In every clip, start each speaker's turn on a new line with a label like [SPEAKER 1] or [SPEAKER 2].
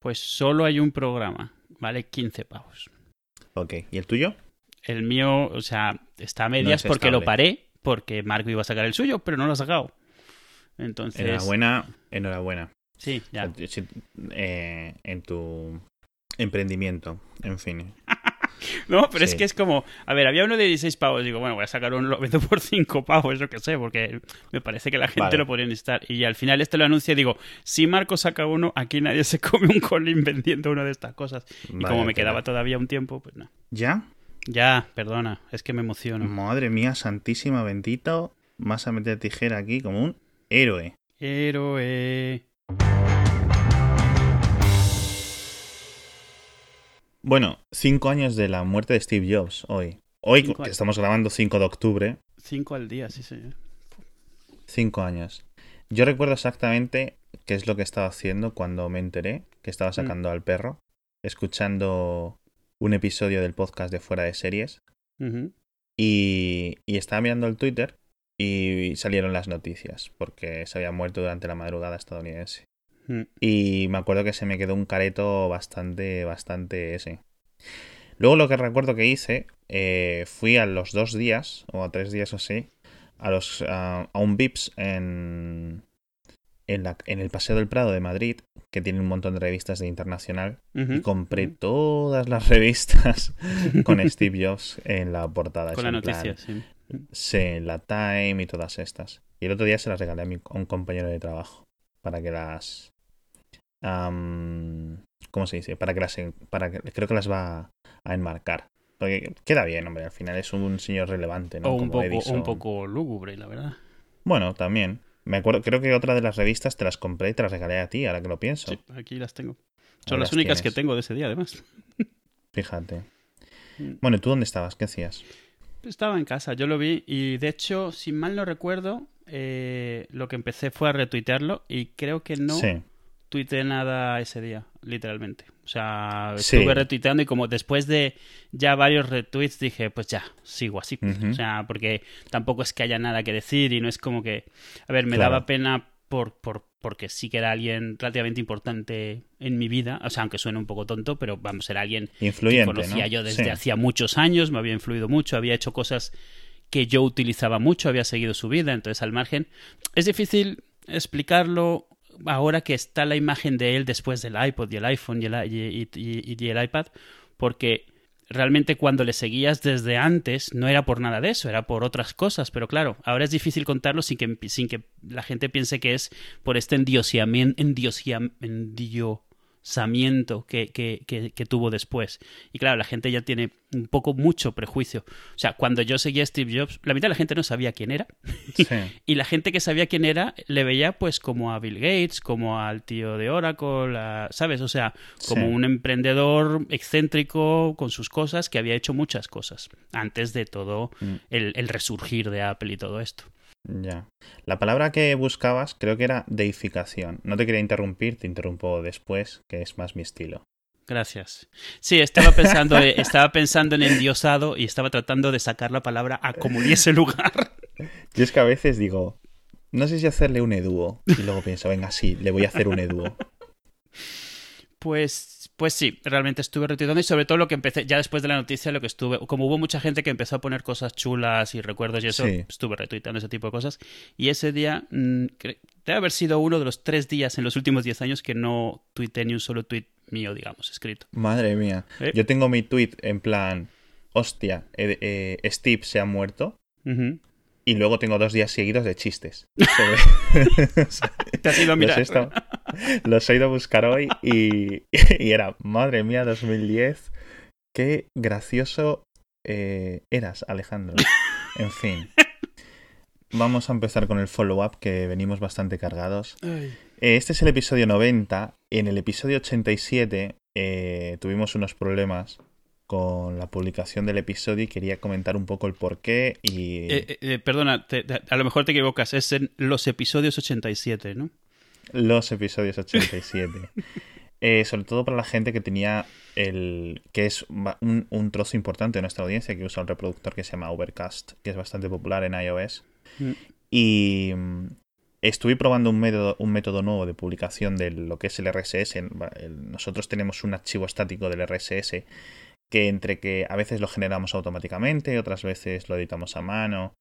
[SPEAKER 1] Pues solo hay un programa, vale 15 pavos.
[SPEAKER 2] Ok, ¿y el tuyo?
[SPEAKER 1] El mío, o sea, está a medias
[SPEAKER 2] es
[SPEAKER 1] porque lo paré, porque Marco iba a sacar el suyo, pero no lo ha sacado. Entonces,
[SPEAKER 2] Enhorabuena, enhorabuena.
[SPEAKER 1] sí, ya.
[SPEAKER 2] Eh, en tu emprendimiento, en fin.
[SPEAKER 1] No, pero es que es como, a ver, había uno de 16 pavos, digo, bueno, voy a sacar uno, lo vendo por 5 pavos, yo qué sé, porque me parece que la gente
[SPEAKER 2] Vale.
[SPEAKER 1] lo podría necesitar. Y al final este lo anuncia y digo, si Marco saca uno, aquí nadie se come un colín vendiendo una de estas cosas. Y como me quedaba todavía un tiempo, pues no.
[SPEAKER 2] ¿Ya?
[SPEAKER 1] Ya, perdona, es que me emociono.
[SPEAKER 2] Madre mía, santísima bendito. Vas a meter tijera aquí como un héroe.
[SPEAKER 1] Héroe.
[SPEAKER 2] Bueno, cinco años de la muerte de Steve Jobs hoy. Hoy,
[SPEAKER 1] Cinco
[SPEAKER 2] que estamos grabando 5 de octubre,
[SPEAKER 1] 5 al día, sí, señor.
[SPEAKER 2] cinco años. Yo recuerdo exactamente qué es lo que estaba haciendo cuando me enteré que estaba sacando al perro, escuchando un episodio del podcast de Fuera de Series y, y estaba mirando el Twitter y salieron las noticias porque se había muerto durante la madrugada estadounidense.
[SPEAKER 1] Mm.
[SPEAKER 2] Y me acuerdo que se me quedó un careto bastante, bastante ese. Luego lo que recuerdo que hice, eh, fui a los dos días, o a tres días o así, a, los, a, a un Vips en, en, la- en el Paseo del Prado de Madrid, que tiene un montón de revistas de internacional, y compré todas las revistas con Steve Jobs en la portada.
[SPEAKER 1] Con la
[SPEAKER 2] en plan,
[SPEAKER 1] noticia, sí.
[SPEAKER 2] Sí, la Time y todas estas. Y el otro día se las regalé a, mi- a un compañero de trabajo para que las... ¿Cómo se dice? Para que las... Para que, creo que las va a enmarcar. Porque queda bien, hombre. Al final es un señor relevante, ¿no?
[SPEAKER 1] O un
[SPEAKER 2] Como
[SPEAKER 1] poco, un poco lúgubre, la verdad.
[SPEAKER 2] Bueno, también. Me acuerdo, creo que otra de las revistas te las compré y te las regalé a ti, ahora que lo pienso.
[SPEAKER 1] Sí, aquí las tengo. Son las
[SPEAKER 2] las
[SPEAKER 1] únicas que tengo de ese día, además.
[SPEAKER 2] Fíjate.
[SPEAKER 1] Mm.
[SPEAKER 2] Bueno, ¿y tú dónde estabas? ¿Qué hacías?
[SPEAKER 1] Estaba en casa, yo lo vi y de hecho, si mal no recuerdo, eh, lo que empecé fue a retuitearlo y creo que no
[SPEAKER 2] Sí.
[SPEAKER 1] Tuiteé nada ese día, literalmente. O sea,
[SPEAKER 2] Sí.
[SPEAKER 1] estuve retuiteando y como después de ya varios retweets dije, pues ya, sigo así. O sea, porque tampoco es que haya nada que decir y no es como que... A ver, me
[SPEAKER 2] Claro.
[SPEAKER 1] daba pena por, por, porque sí que era alguien relativamente importante en mi vida. O sea, aunque suene un poco tonto, pero vamos, era alguien que
[SPEAKER 2] Influyente,
[SPEAKER 1] conocía
[SPEAKER 2] ¿no?
[SPEAKER 1] yo desde
[SPEAKER 2] Sí.
[SPEAKER 1] hacía muchos años, me había influido mucho, había hecho cosas que yo utilizaba mucho, había seguido su vida, entonces al margen es difícil explicarlo ahora que está la imagen de él después del iPod y el iPhone y el, iPad, porque realmente cuando le seguías desde antes no era por nada de eso, era por otras cosas, pero claro, ahora es difícil contarlo sin que, sin que la gente piense que es por este endiosiamiento, que, que, que, que tuvo después. Y claro, la gente ya tiene un poco mucho prejuicio. O sea, cuando yo seguía a Steve Jobs, la mitad de la gente no sabía quién era.
[SPEAKER 2] Sí.
[SPEAKER 1] Y la gente que sabía quién era le veía pues como a Bill Gates, como al tío de Oracle, a- ¿sabes? O sea, como
[SPEAKER 2] Sí.
[SPEAKER 1] un emprendedor excéntrico con sus cosas que había hecho muchas cosas antes de todo
[SPEAKER 2] Mm.
[SPEAKER 1] el, el resurgir de Apple y todo esto.
[SPEAKER 2] Ya. La palabra que buscabas creo que era deificación. No te quería interrumpir, te interrumpo después, que es más mi estilo.
[SPEAKER 1] Gracias. Sí, estaba pensando, eh, estaba pensando en endiosado y estaba tratando de sacar la palabra a como diese lugar.
[SPEAKER 2] Yo es que a veces digo, no sé si hacerle un eduo. Y luego pienso, venga, sí, le voy a hacer un eduo.
[SPEAKER 1] Pues, pues sí, realmente estuve retuiteando y sobre todo lo que empecé, ya después de la noticia, lo que estuve, como hubo mucha gente que empezó a poner cosas chulas y recuerdos y eso,
[SPEAKER 2] Sí.
[SPEAKER 1] estuve retuiteando ese tipo de cosas. Y ese día, mm, debe haber sido uno de los tres días en los últimos diez años que no tuiteé ni un solo tweet mío, digamos, escrito.
[SPEAKER 2] Madre mía.
[SPEAKER 1] ¿Eh?
[SPEAKER 2] Yo tengo mi tweet en plan, hostia, eh, eh, Steve se ha muerto. Y luego tengo dos días seguidos de chistes. sobre-
[SPEAKER 1] Te has ido a
[SPEAKER 2] los,
[SPEAKER 1] mirar.
[SPEAKER 2] he estado- los he ido a buscar hoy y, y era, madre mía, 2010. Qué gracioso eh, eras, Alejandro. En fin. Vamos a empezar con el follow-up, que venimos bastante cargados.
[SPEAKER 1] Ay.
[SPEAKER 2] Eh, Este es el episodio 90. En el episodio 87 eh, tuvimos unos problemas con la publicación del episodio y quería comentar un poco el porqué y...
[SPEAKER 1] Eh, eh, eh, perdona, te- te- a lo mejor te equivocas, es en los episodios 87, ¿no?
[SPEAKER 2] Los episodios 87. Eh, sobre todo para la gente que tenía el. que es un trozo importante de nuestra audiencia que usa un reproductor que se llama Overcast, que es bastante popular en iOS.
[SPEAKER 1] Mm.
[SPEAKER 2] Y, mm, Estuve probando un método, un método nuevo de publicación de lo que es el RSS. Nosotros tenemos un archivo estático del RSS que entre que a veces lo generamos automáticamente, otras veces lo editamos a mano,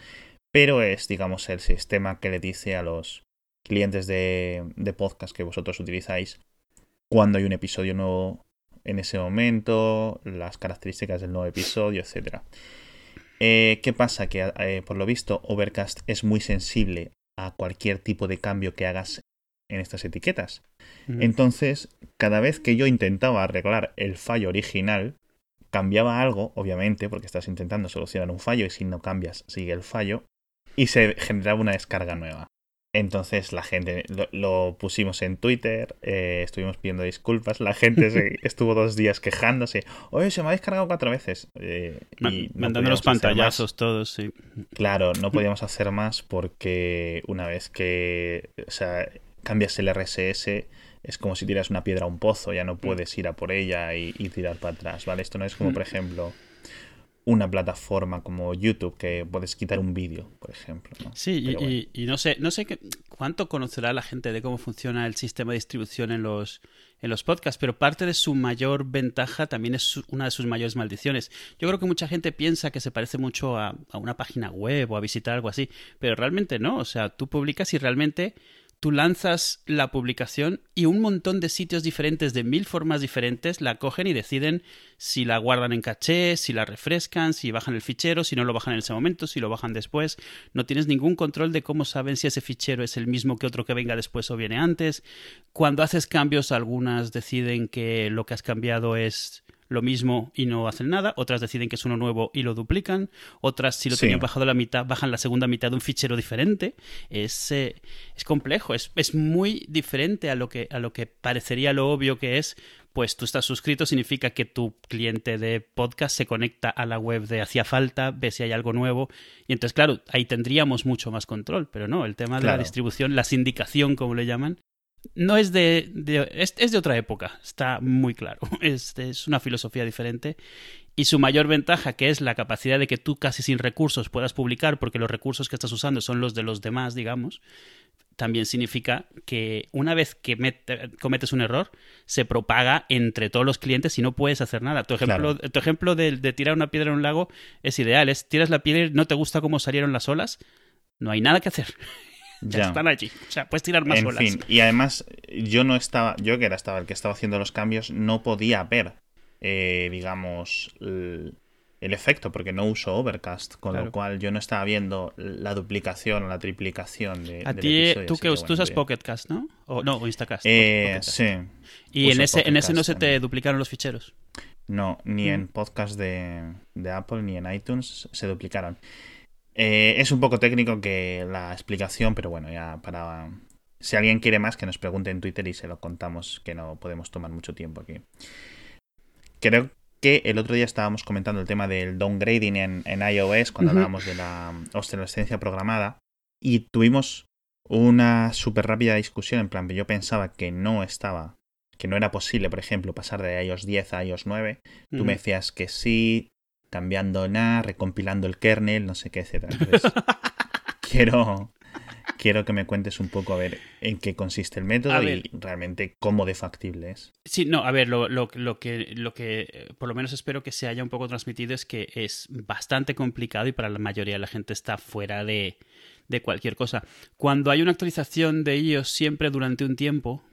[SPEAKER 2] pero es, digamos, el sistema que le dice a los clientes de, de podcast que vosotros utilizáis cuando hay un episodio nuevo en ese momento, las características del nuevo episodio, etc. Eh, ¿Qué pasa? Que eh, por lo visto Overcast es muy sensible a cualquier tipo de cambio que hagas en estas etiquetas. Entonces, cada vez que yo intentaba arreglar el fallo original, cambiaba algo, obviamente, porque estás intentando solucionar un fallo y si no cambias sigue el fallo, y se generaba una descarga nueva. Entonces la gente lo, pusimos en Twitter, eh, estuvimos pidiendo disculpas, la gente se, estuvo dos días quejándose, oye, se me ha descargado cuatro veces. Eh,
[SPEAKER 1] y Mandando los pantallazos todos, sí.
[SPEAKER 2] Claro, no podíamos hacer más porque una vez que o sea, cambias el RSS es como si tiras una piedra a un pozo, ya no mm. puedes ir a por ella y, y tirar para atrás, ¿vale? Esto no es como, por ejemplo una plataforma como YouTube que puedes quitar un vídeo, por ejemplo.
[SPEAKER 1] Sí, y, no sé, no sé qué, cuánto conocerá la gente de cómo funciona el sistema de distribución en los, en los podcasts, pero parte de su mayor ventaja también es una de sus mayores maldiciones. Yo creo que mucha gente piensa que se parece mucho a, a una página web o a visitar algo así, pero realmente no. O sea, tú publicas y realmente tú lanzas la publicación y un montón de sitios diferentes de mil formas diferentes la cogen y deciden si la guardan en caché, si la refrescan, si bajan el fichero, si no lo bajan en ese momento, si lo bajan después. No tienes ningún control de cómo saben si ese fichero es el mismo que otro que venga después o viene antes. Cuando haces cambios, algunas deciden que lo que has cambiado es lo mismo y no hacen nada, otras deciden que es uno nuevo y lo duplican, otras si lo tenían bajado la mitad, bajan la segunda mitad de un fichero diferente. Es, eh, es complejo, es, es, muy diferente a lo, que, a lo que parecería lo obvio que es, pues tú estás suscrito, significa que tu cliente de podcast se conecta a la web de hacía falta, ve si hay algo nuevo, y entonces claro, ahí tendríamos mucho más control, pero no, el tema de la distribución, la sindicación como le llaman, no es de, es, de otra época, está muy claro. Es, es, una filosofía diferente. Y su mayor ventaja, que es la capacidad de que tú casi sin recursos puedas publicar, porque los recursos que estás usando son los de los demás, digamos, también significa que una vez que cometes un error, se propaga entre todos los clientes y no puedes hacer nada. Tu ejemplo, tu ejemplo de, de, tirar una piedra en un lago es ideal. Es tiras la piedra y no te gusta cómo salieron las olas, no hay nada que hacer ya, están allí. O sea, puedes tirar más
[SPEAKER 2] en
[SPEAKER 1] olas.
[SPEAKER 2] Fin, y además, yo no estaba, yo que era estaba el que estaba haciendo los cambios, no podía ver, eh, digamos, el, efecto, porque no uso Overcast, con lo cual yo no estaba viendo la duplicación o la triplicación de.
[SPEAKER 1] A ti, tú que, tú usas Pocketcast, ¿no? O, no, o Instacast.
[SPEAKER 2] Eh, sí.
[SPEAKER 1] ¿Y en ese, en ese no se te duplicaron los ficheros?
[SPEAKER 2] No, ni en mm. podcast de, de Apple ni en iTunes se duplicaron. Eh, es un poco técnico que la explicación, pero bueno, ya para... Si alguien quiere más, que nos pregunte en Twitter y se lo contamos, que no podemos tomar mucho tiempo aquí. Creo que el otro día estábamos comentando el tema del downgrading en, iOS, cuando hablábamos de la obsolescencia programada, y tuvimos una súper rápida discusión, en plan, yo pensaba que no estaba, que no era posible, por ejemplo, pasar de iOS 10 a iOS 9. Tú me decías que sí, cambiando nada, recompilando el kernel, no sé qué, etcétera. Entonces, quiero, quiero que me cuentes un poco a ver en qué consiste el método y realmente cómo de factible es.
[SPEAKER 1] Sí, no, a ver, lo, lo, lo, que, lo que eh, por lo menos espero que se haya un poco transmitido es que es bastante complicado y para la mayoría de la gente está fuera de, de cualquier cosa. Cuando hay una actualización de iOS siempre durante un tiempo,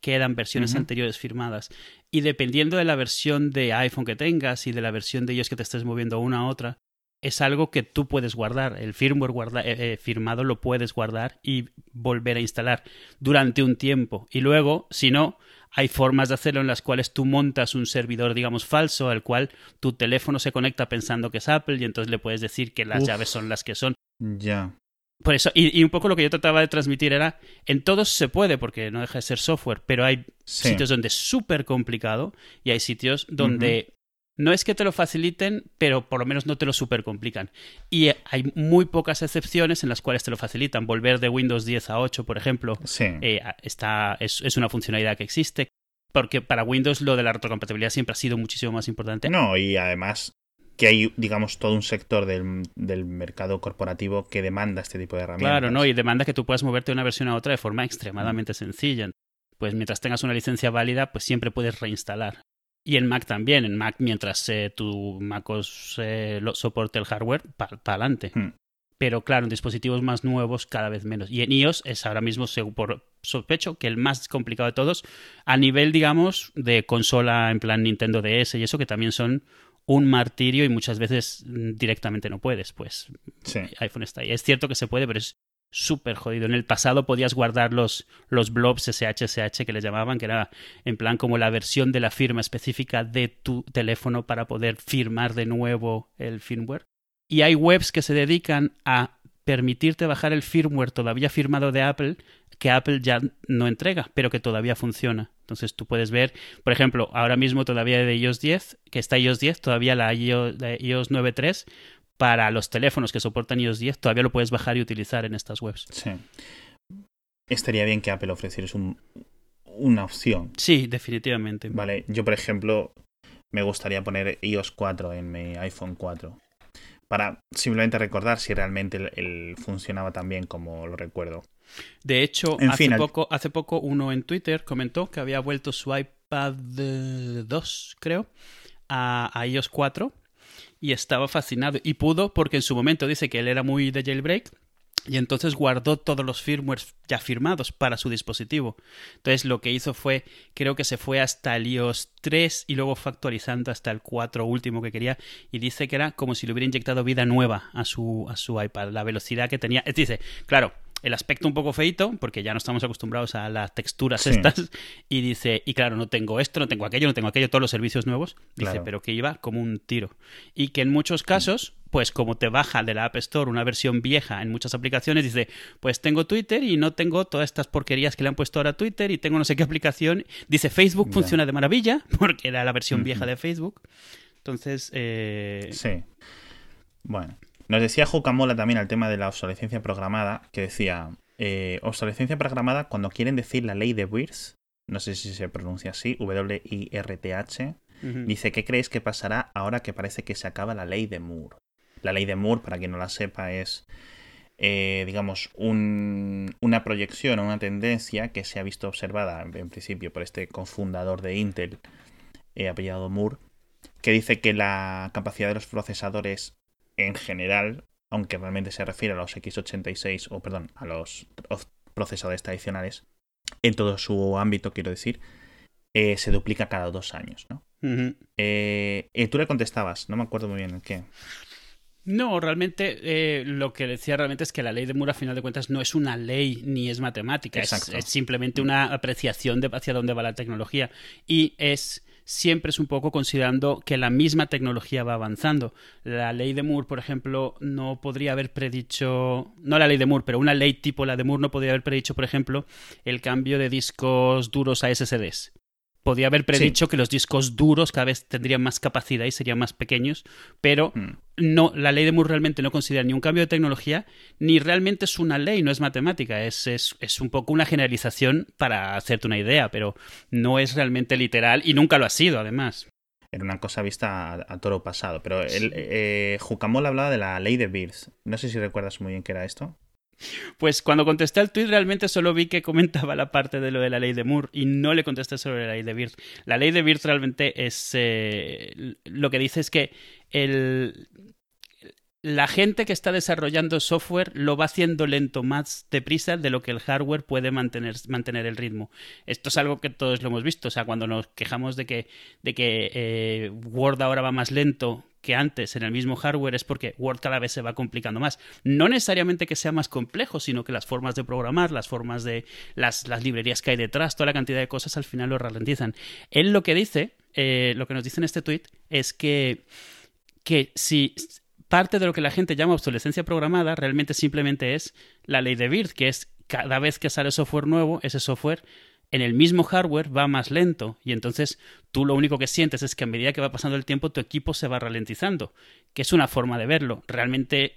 [SPEAKER 1] quedan versiones anteriores firmadas. Y dependiendo de la versión de iPhone que tengas y de la versión de ellos que te estés moviendo una a otra, es algo que tú puedes guardar. El firmware guarda, eh, eh, firmado lo puedes guardar y volver a instalar durante un tiempo. Y luego, si no, hay formas de hacerlo en las cuales tú montas un servidor, digamos, falso, al cual tu teléfono se conecta pensando que es Apple y entonces le puedes decir que las llaves son las que son.
[SPEAKER 2] Ya.
[SPEAKER 1] Por eso, y, un poco lo que yo trataba de transmitir era, en todos se puede, porque no deja de ser software, pero hay sitios donde es súper complicado y hay sitios donde no es que te lo faciliten, pero por lo menos no te lo súper complican. Y hay muy pocas excepciones en las cuales te lo facilitan. Volver de Windows 10 a 8, por ejemplo, eh, está, es, es una funcionalidad que existe. Porque para Windows lo de la retrocompatibilidad siempre ha sido muchísimo más importante.
[SPEAKER 2] No, y además que hay, digamos, todo un sector del, del, mercado corporativo que demanda este tipo de herramientas.
[SPEAKER 1] Claro, ¿no? Y demanda que tú puedas moverte de una versión a otra de forma extremadamente sencilla. Pues mientras tengas una licencia válida, pues siempre puedes reinstalar. Y en Mac también. En Mac, mientras eh, tu MacOS eh, soporte el hardware, para adelante. Hmm. Pero claro, en dispositivos más nuevos cada vez menos. Y en iOS es ahora mismo, por sospecho, que el más complicado de todos, a nivel, digamos, de consola en plan Nintendo DS y eso, que también son un martirio y muchas veces mm, directamente no puedes, pues
[SPEAKER 2] sí.
[SPEAKER 1] iPhone está ahí. Es cierto que se puede, pero es súper jodido. En el pasado podías guardar los, los blobs SHSH que le llamaban, que era en plan como la versión de la firma específica de tu teléfono para poder firmar de nuevo el firmware. Y hay webs que se dedican a permitirte bajar el firmware todavía firmado de Apple que Apple ya no entrega, pero que todavía funciona. Entonces tú puedes ver, por ejemplo, ahora mismo todavía de iOS 10, que está iOS 10, todavía la iOS, 9.3, para los teléfonos que soportan iOS 10, todavía lo puedes bajar y utilizar en estas webs.
[SPEAKER 2] Sí. Estaría bien que Apple ofreciera un, una opción.
[SPEAKER 1] Sí, definitivamente.
[SPEAKER 2] Vale, yo por ejemplo me gustaría poner iOS 4 en mi iPhone 4 para simplemente recordar si realmente el, funcionaba tan bien como lo recuerdo.
[SPEAKER 1] De hecho, hace, poco, hace poco uno en Twitter comentó que había vuelto su iPad 2, creo, a, a iOS 4 y estaba fascinado. Y pudo porque en su momento dice que él era muy de jailbreak y entonces guardó todos los firmwares ya firmados para su dispositivo. Entonces lo que hizo fue, creo que se fue hasta el iOS 3 y luego fue actualizando hasta el 4 último que quería y dice que era como si le hubiera inyectado vida nueva a su, a su iPad, la velocidad que tenía. Dice, claro, el aspecto un poco feito, porque ya no estamos acostumbrados a las texturas estas, y dice, y claro, no tengo esto, no tengo aquello, no tengo aquello, todos los servicios nuevos, dice, pero que iba como un tiro. Y que en muchos casos, pues como te baja de la App Store una versión vieja en muchas aplicaciones, dice, pues tengo Twitter y no tengo todas estas porquerías que le han puesto ahora a Twitter y tengo no sé qué aplicación. Dice, Facebook funciona de maravilla, porque era la versión vieja de Facebook. Entonces, eh...
[SPEAKER 2] sí. Bueno, nos decía Jucamola también al tema de la obsolescencia programada, que decía, eh, obsolescencia programada cuando quieren decir la ley de Wirth, no sé si se pronuncia así, W-I-R-T-H, dice, ¿qué creéis que pasará ahora que parece que se acaba la ley de Moore? La ley de Moore, para quien no la sepa, es, eh, digamos, una proyección o una tendencia que se ha visto observada en principio por este cofundador de Intel, eh, apellidado Moore, que dice que la capacidad de los procesadores en general, aunque realmente se refiere a los x86 o perdón, a los procesadores tradicionales, en todo su ámbito, quiero decir, eh, se duplica cada dos años, ¿no? Eh, y tú le contestabas, no me acuerdo muy bien en qué.
[SPEAKER 1] No, realmente eh, lo que decía realmente es que la ley de Moore, a final de cuentas, no es una ley ni es matemática, es, es, simplemente una apreciación de hacia dónde va la tecnología y es siempre es un poco considerando que la misma tecnología va avanzando. La ley de Moore, por ejemplo, no podría haber predicho, no la ley de Moore, pero una ley tipo la de Moore no podría haber predicho, por ejemplo, el cambio de discos duros a SSDs podía haber predicho que los discos duros cada vez tendrían más capacidad y serían más pequeños, pero hmm. no, la ley de Moore realmente no considera ni un cambio de tecnología, ni realmente es una ley, no es matemática, es, es, es un poco una generalización para hacerte una idea, pero no es realmente literal y nunca lo ha sido, además.
[SPEAKER 2] Era una cosa vista a, toro pasado, pero el, eh, Jucamol hablaba de la ley de Beers. No sé si recuerdas muy bien qué era esto.
[SPEAKER 1] Pues cuando contesté al tweet realmente solo vi que comentaba la parte de lo de la ley de Moore y no le contesté sobre la ley de Birth. La ley de Birth realmente es... Eh, lo que dice es que el, la gente que está desarrollando software lo va haciendo lento, más deprisa de lo que el hardware puede mantener, mantener el ritmo. Esto es algo que todos lo hemos visto. O sea, cuando nos quejamos de que, de que eh, Word ahora va más lento que antes en el mismo hardware es porque Word cada vez se va complicando más. No necesariamente que sea más complejo, sino que las formas de programar, las formas de las, las librerías que hay detrás, toda la cantidad de cosas al final lo ralentizan. Él lo que dice, eh, lo que nos dice en este tweet, es que, que si parte de lo que la gente llama obsolescencia programada realmente simplemente es la ley de Bird, que es cada vez que sale software nuevo, ese software en el mismo hardware va más lento y entonces tú lo único que sientes es que a medida que va pasando el tiempo tu equipo se va ralentizando, que es una forma de verlo. Realmente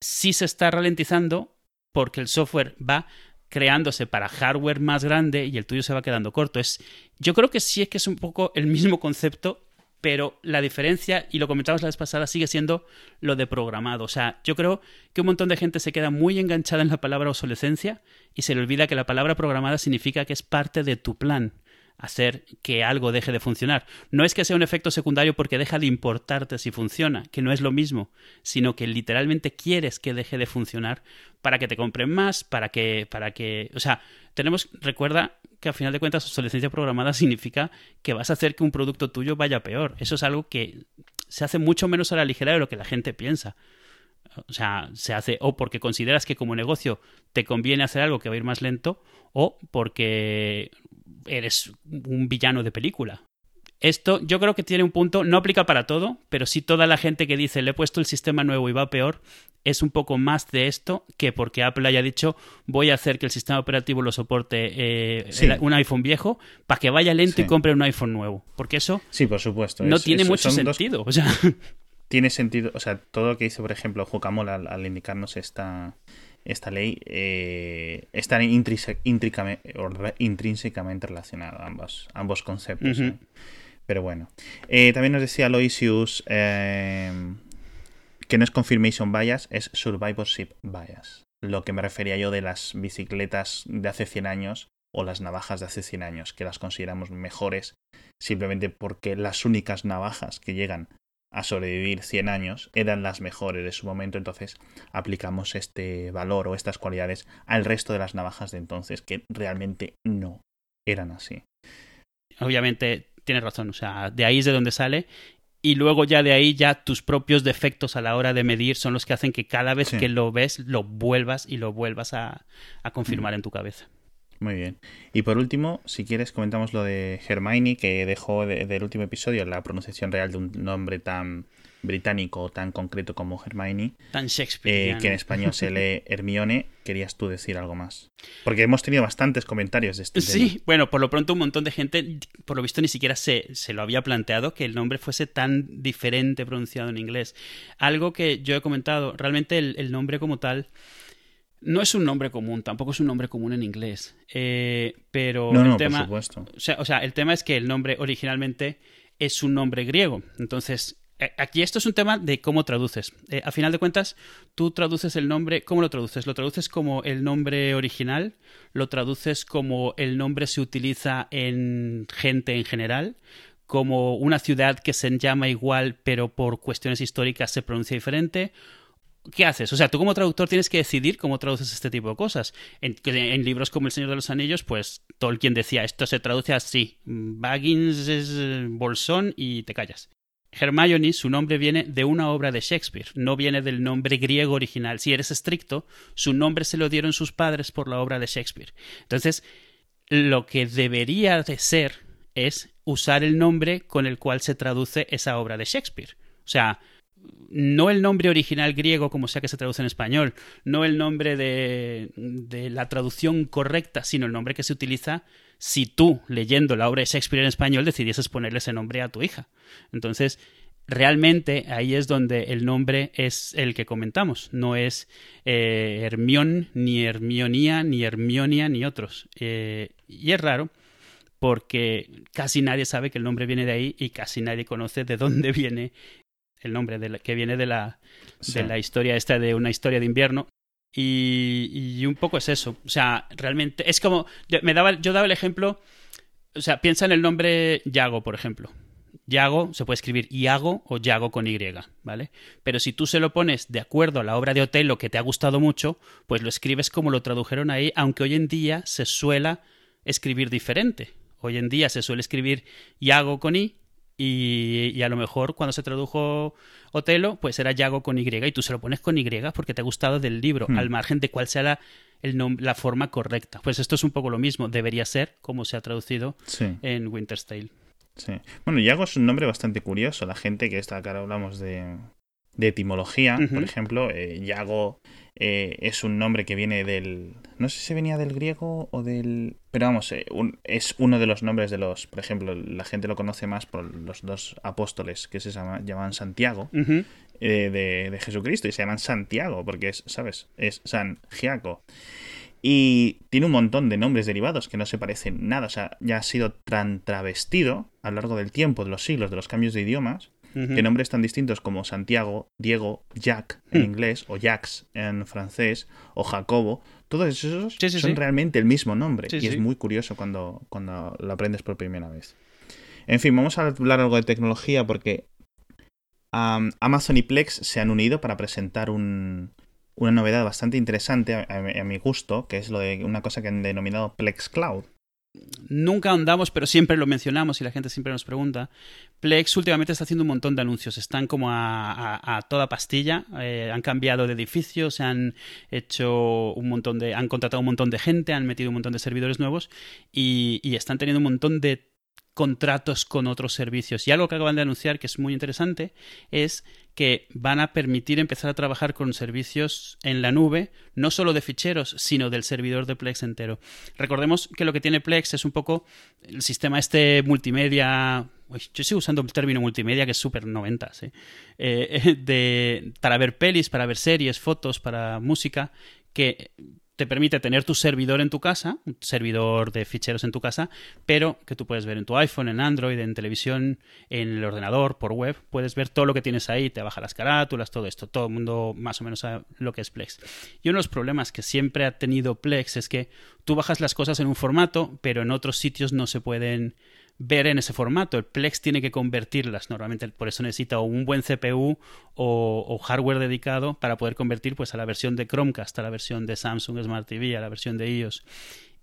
[SPEAKER 1] sí se está ralentizando porque el software va creándose para hardware más grande y el tuyo se va quedando corto. Es, yo creo que sí es que es un poco el mismo concepto pero la diferencia, y lo comentamos la vez pasada, sigue siendo lo de programado. O sea, yo creo que un montón de gente se queda muy enganchada en la palabra obsolescencia y se le olvida que la palabra programada significa que es parte de tu plan hacer que algo deje de funcionar. No es que sea un efecto secundario porque deja de importarte si funciona, que no es lo mismo, sino que literalmente quieres que deje de funcionar para que te compren más, para que, para que, o sea, tenemos, recuerda que a final de cuentas obsolescencia programada significa que vas a hacer que un producto tuyo vaya peor. Eso es algo que se hace mucho menos a la ligera de lo que la gente piensa. O sea, se hace o porque consideras que como negocio te conviene hacer algo que va a ir más lento o porque eres un villano de película. Esto yo creo que tiene un punto, no aplica para todo, pero sí toda la gente que dice le he puesto el sistema nuevo y va peor, es un poco más de esto que porque Apple haya dicho voy a hacer que el sistema operativo lo soporte eh, un iPhone viejo para que vaya lento y compre un iPhone nuevo. Porque eso
[SPEAKER 2] sí, por supuesto.
[SPEAKER 1] no tiene mucho sentido. O sea...
[SPEAKER 2] Tiene sentido, o sea, todo lo que dice, por ejemplo, Jucamol al indicarnos esta, esta ley eh, están intrínsecamente relacionados ambos, ambos conceptos. Pero bueno. Eh, también nos decía Loisius eh, que no es confirmation bias, es survivorship bias. Lo que me refería yo de las bicicletas de hace 100 años o las navajas de hace 100 años, que las consideramos mejores simplemente porque las únicas navajas que llegan a sobrevivir 100 años eran las mejores de su momento, entonces aplicamos este valor o estas cualidades al resto de las navajas de entonces, que realmente no eran así.
[SPEAKER 1] Obviamente tienes razón, o sea, de ahí es de donde sale y luego ya de ahí ya tus propios defectos a la hora de medir son los que hacen que cada vez que lo ves lo vuelvas y lo vuelvas a, confirmar en tu cabeza.
[SPEAKER 2] Muy bien. Y por último, si quieres, comentamos lo de Hermione, que dejó del último episodio la pronunciación real de un nombre tan británico o tan concreto como Hermione.
[SPEAKER 1] Tan Shakespeare.
[SPEAKER 2] Eh, que en español se lee Hermione. ¿Querías tú decir algo más? Porque hemos tenido bastantes comentarios de este
[SPEAKER 1] Sí, bueno, por lo pronto un montón de gente, por lo visto, ni siquiera se, se lo había planteado que el nombre fuese tan diferente pronunciado en inglés. Algo que yo he comentado, realmente el nombre como tal no es un nombre común, tampoco es un nombre común en inglés. Eh, pero
[SPEAKER 2] el
[SPEAKER 1] tema.
[SPEAKER 2] Por supuesto.
[SPEAKER 1] O sea, el tema es que el nombre originalmente es un nombre griego. Entonces, eh, aquí esto es un tema de cómo traduces. Eh, a final de cuentas, tú traduces el nombre. ¿Cómo lo traduces? ¿Lo traduces como el nombre original? ¿Lo traduces como el nombre se utiliza en gente en general? como una ciudad que se llama igual pero por cuestiones históricas se pronuncia diferente ¿qué haces? O sea, tú como traductor tienes que decidir cómo traduces este tipo de cosas. En, libros como El Señor de los Anillos, pues Tolkien decía, esto se traduce así, Baggins es eh, bolsón y te callas. Hermione, su nombre viene de una obra de Shakespeare, no viene del nombre griego original. Si eres estricto, su nombre se lo dieron sus padres por la obra de Shakespeare. Entonces, lo que debería de ser es usar el nombre con el cual se traduce esa obra de Shakespeare. O sea, no el nombre original griego como sea que se traduce en español, no el nombre de, de, la traducción correcta, sino el nombre que se utiliza si tú, leyendo la obra de Shakespeare en español, decidieses ponerle ese nombre a tu hija. Entonces, realmente ahí es donde el nombre es el que comentamos, no es eh, Hermión, ni Hermionía, ni Hermionia, ni otros. Eh, y es raro porque casi nadie sabe que el nombre viene de ahí y casi nadie conoce de dónde viene el nombre de que viene de la, de la historia esta de una historia de invierno. Y, y, un poco es eso. O sea, realmente es como. Me daba, yo daba el ejemplo. O sea, piensa en el nombre Yago, por ejemplo. Yago se puede escribir Iago o Yago con Y, ¿vale? Pero si tú se lo pones de acuerdo a la obra de Otelo que te ha gustado mucho, pues lo escribes como lo tradujeron ahí, aunque hoy en día se suela escribir diferente. Hoy en día se suele escribir Yago con I y, a lo mejor cuando se tradujo Otelo, pues era Yago con Y y tú se lo pones con Y porque te ha gustado del libro, hmm. al margen de cuál sea la, el la forma correcta. Pues esto es un poco lo mismo, debería ser como se ha traducido en Winter's Tale.
[SPEAKER 2] Sí. Bueno, Yago es un nombre bastante curioso. La gente que está acá hablamos de, de etimología, por ejemplo, eh, Yago eh, es un nombre que viene del... No sé si venía del griego o del... Pero vamos, eh, es uno de los nombres de los... Por ejemplo, la gente lo conoce más por los dos apóstoles que se llaman Santiago de, Jesucristo y se llaman Santiago porque es, ¿sabes? Es San Giaco. Y tiene un montón de nombres derivados que no se parecen nada. O sea, ya ha sido tan travestido a lo largo del tiempo, de los siglos, de los cambios de idiomas, que nombres tan distintos como Santiago, Diego, Jack en
[SPEAKER 1] Hmm.
[SPEAKER 2] inglés, o Jax en francés, o Jacobo, todos esos
[SPEAKER 1] Sí, sí,
[SPEAKER 2] son
[SPEAKER 1] sí.
[SPEAKER 2] realmente el mismo nombre. Y es muy curioso cuando, cuando lo aprendes por primera vez. En fin, vamos a hablar algo de tecnología porque am, Amazon y Plex se han unido para presentar un- una novedad bastante interesante a, a- a mi gusto, que es lo de una cosa que han denominado Plex Cloud.
[SPEAKER 1] Nunca andamos, pero siempre lo mencionamos y la gente siempre nos pregunta. Plex últimamente está haciendo un montón de anuncios. Están como a, toda pastilla. Eh, han cambiado de edificios, han hecho un montón de. han contratado un montón de gente, han metido un montón de servidores nuevos y están teniendo un montón de contratos con otros servicios. Y algo que acaban de anunciar que es muy interesante es que van a permitir empezar a trabajar con servicios en la nube, no solo de ficheros, sino del servidor de Plex entero. Recordemos que lo que tiene Plex es un poco el sistema este multimedia. Yo sigo usando el término multimedia que es súper 90, ¿sí? Eh, de, para ver pelis, para ver series, fotos, para música, que te permite tener tu servidor en tu casa, un servidor de ficheros en tu casa, pero que tú puedes ver en tu iPhone, en Android, en televisión, en el ordenador, por web, puedes ver todo lo que tienes ahí, te baja las carátulas, todo esto, todo el mundo más o menos sabe lo que es Plex. Y uno de los problemas que siempre ha tenido Plex es que tú bajas las cosas en un formato, pero en otros sitios no se pueden ver en ese formato. El Plex tiene que convertirlas. Normalmente por eso necesita un buen CPU o, o hardware dedicado para poder convertir pues, a la versión de Chromecast, a la versión de Samsung Smart TV, a la versión de iOS.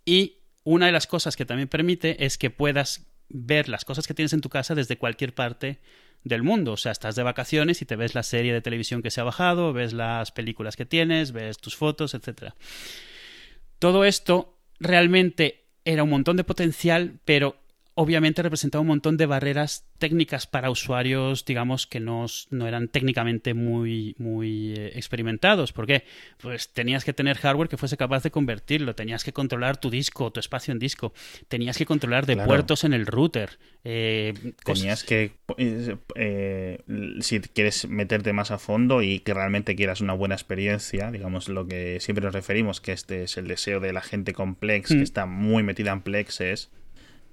[SPEAKER 1] Y una de las cosas que también permite es que puedas ver las cosas que tienes en tu casa desde cualquier parte del mundo. O sea, estás de vacaciones y te ves la serie de televisión que se ha bajado, ves las películas que tienes, ves tus fotos, etc. Todo esto realmente era un montón de potencial, pero obviamente representaba un montón de barreras técnicas para usuarios, digamos, que no, no eran técnicamente muy, muy eh, experimentados. ¿Por qué? Pues tenías que tener hardware que fuese capaz de convertirlo, tenías que controlar tu disco, tu espacio en disco, tenías que controlar de
[SPEAKER 2] Claro.
[SPEAKER 1] puertos en el router. eh, cosas-
[SPEAKER 2] Tenías que, eh, eh, si quieres meterte más a fondo y que realmente quieras una buena experiencia, digamos lo que siempre nos referimos, que este es el deseo de la gente con Plex,
[SPEAKER 1] Mm.
[SPEAKER 2] que está muy metida en Plex, es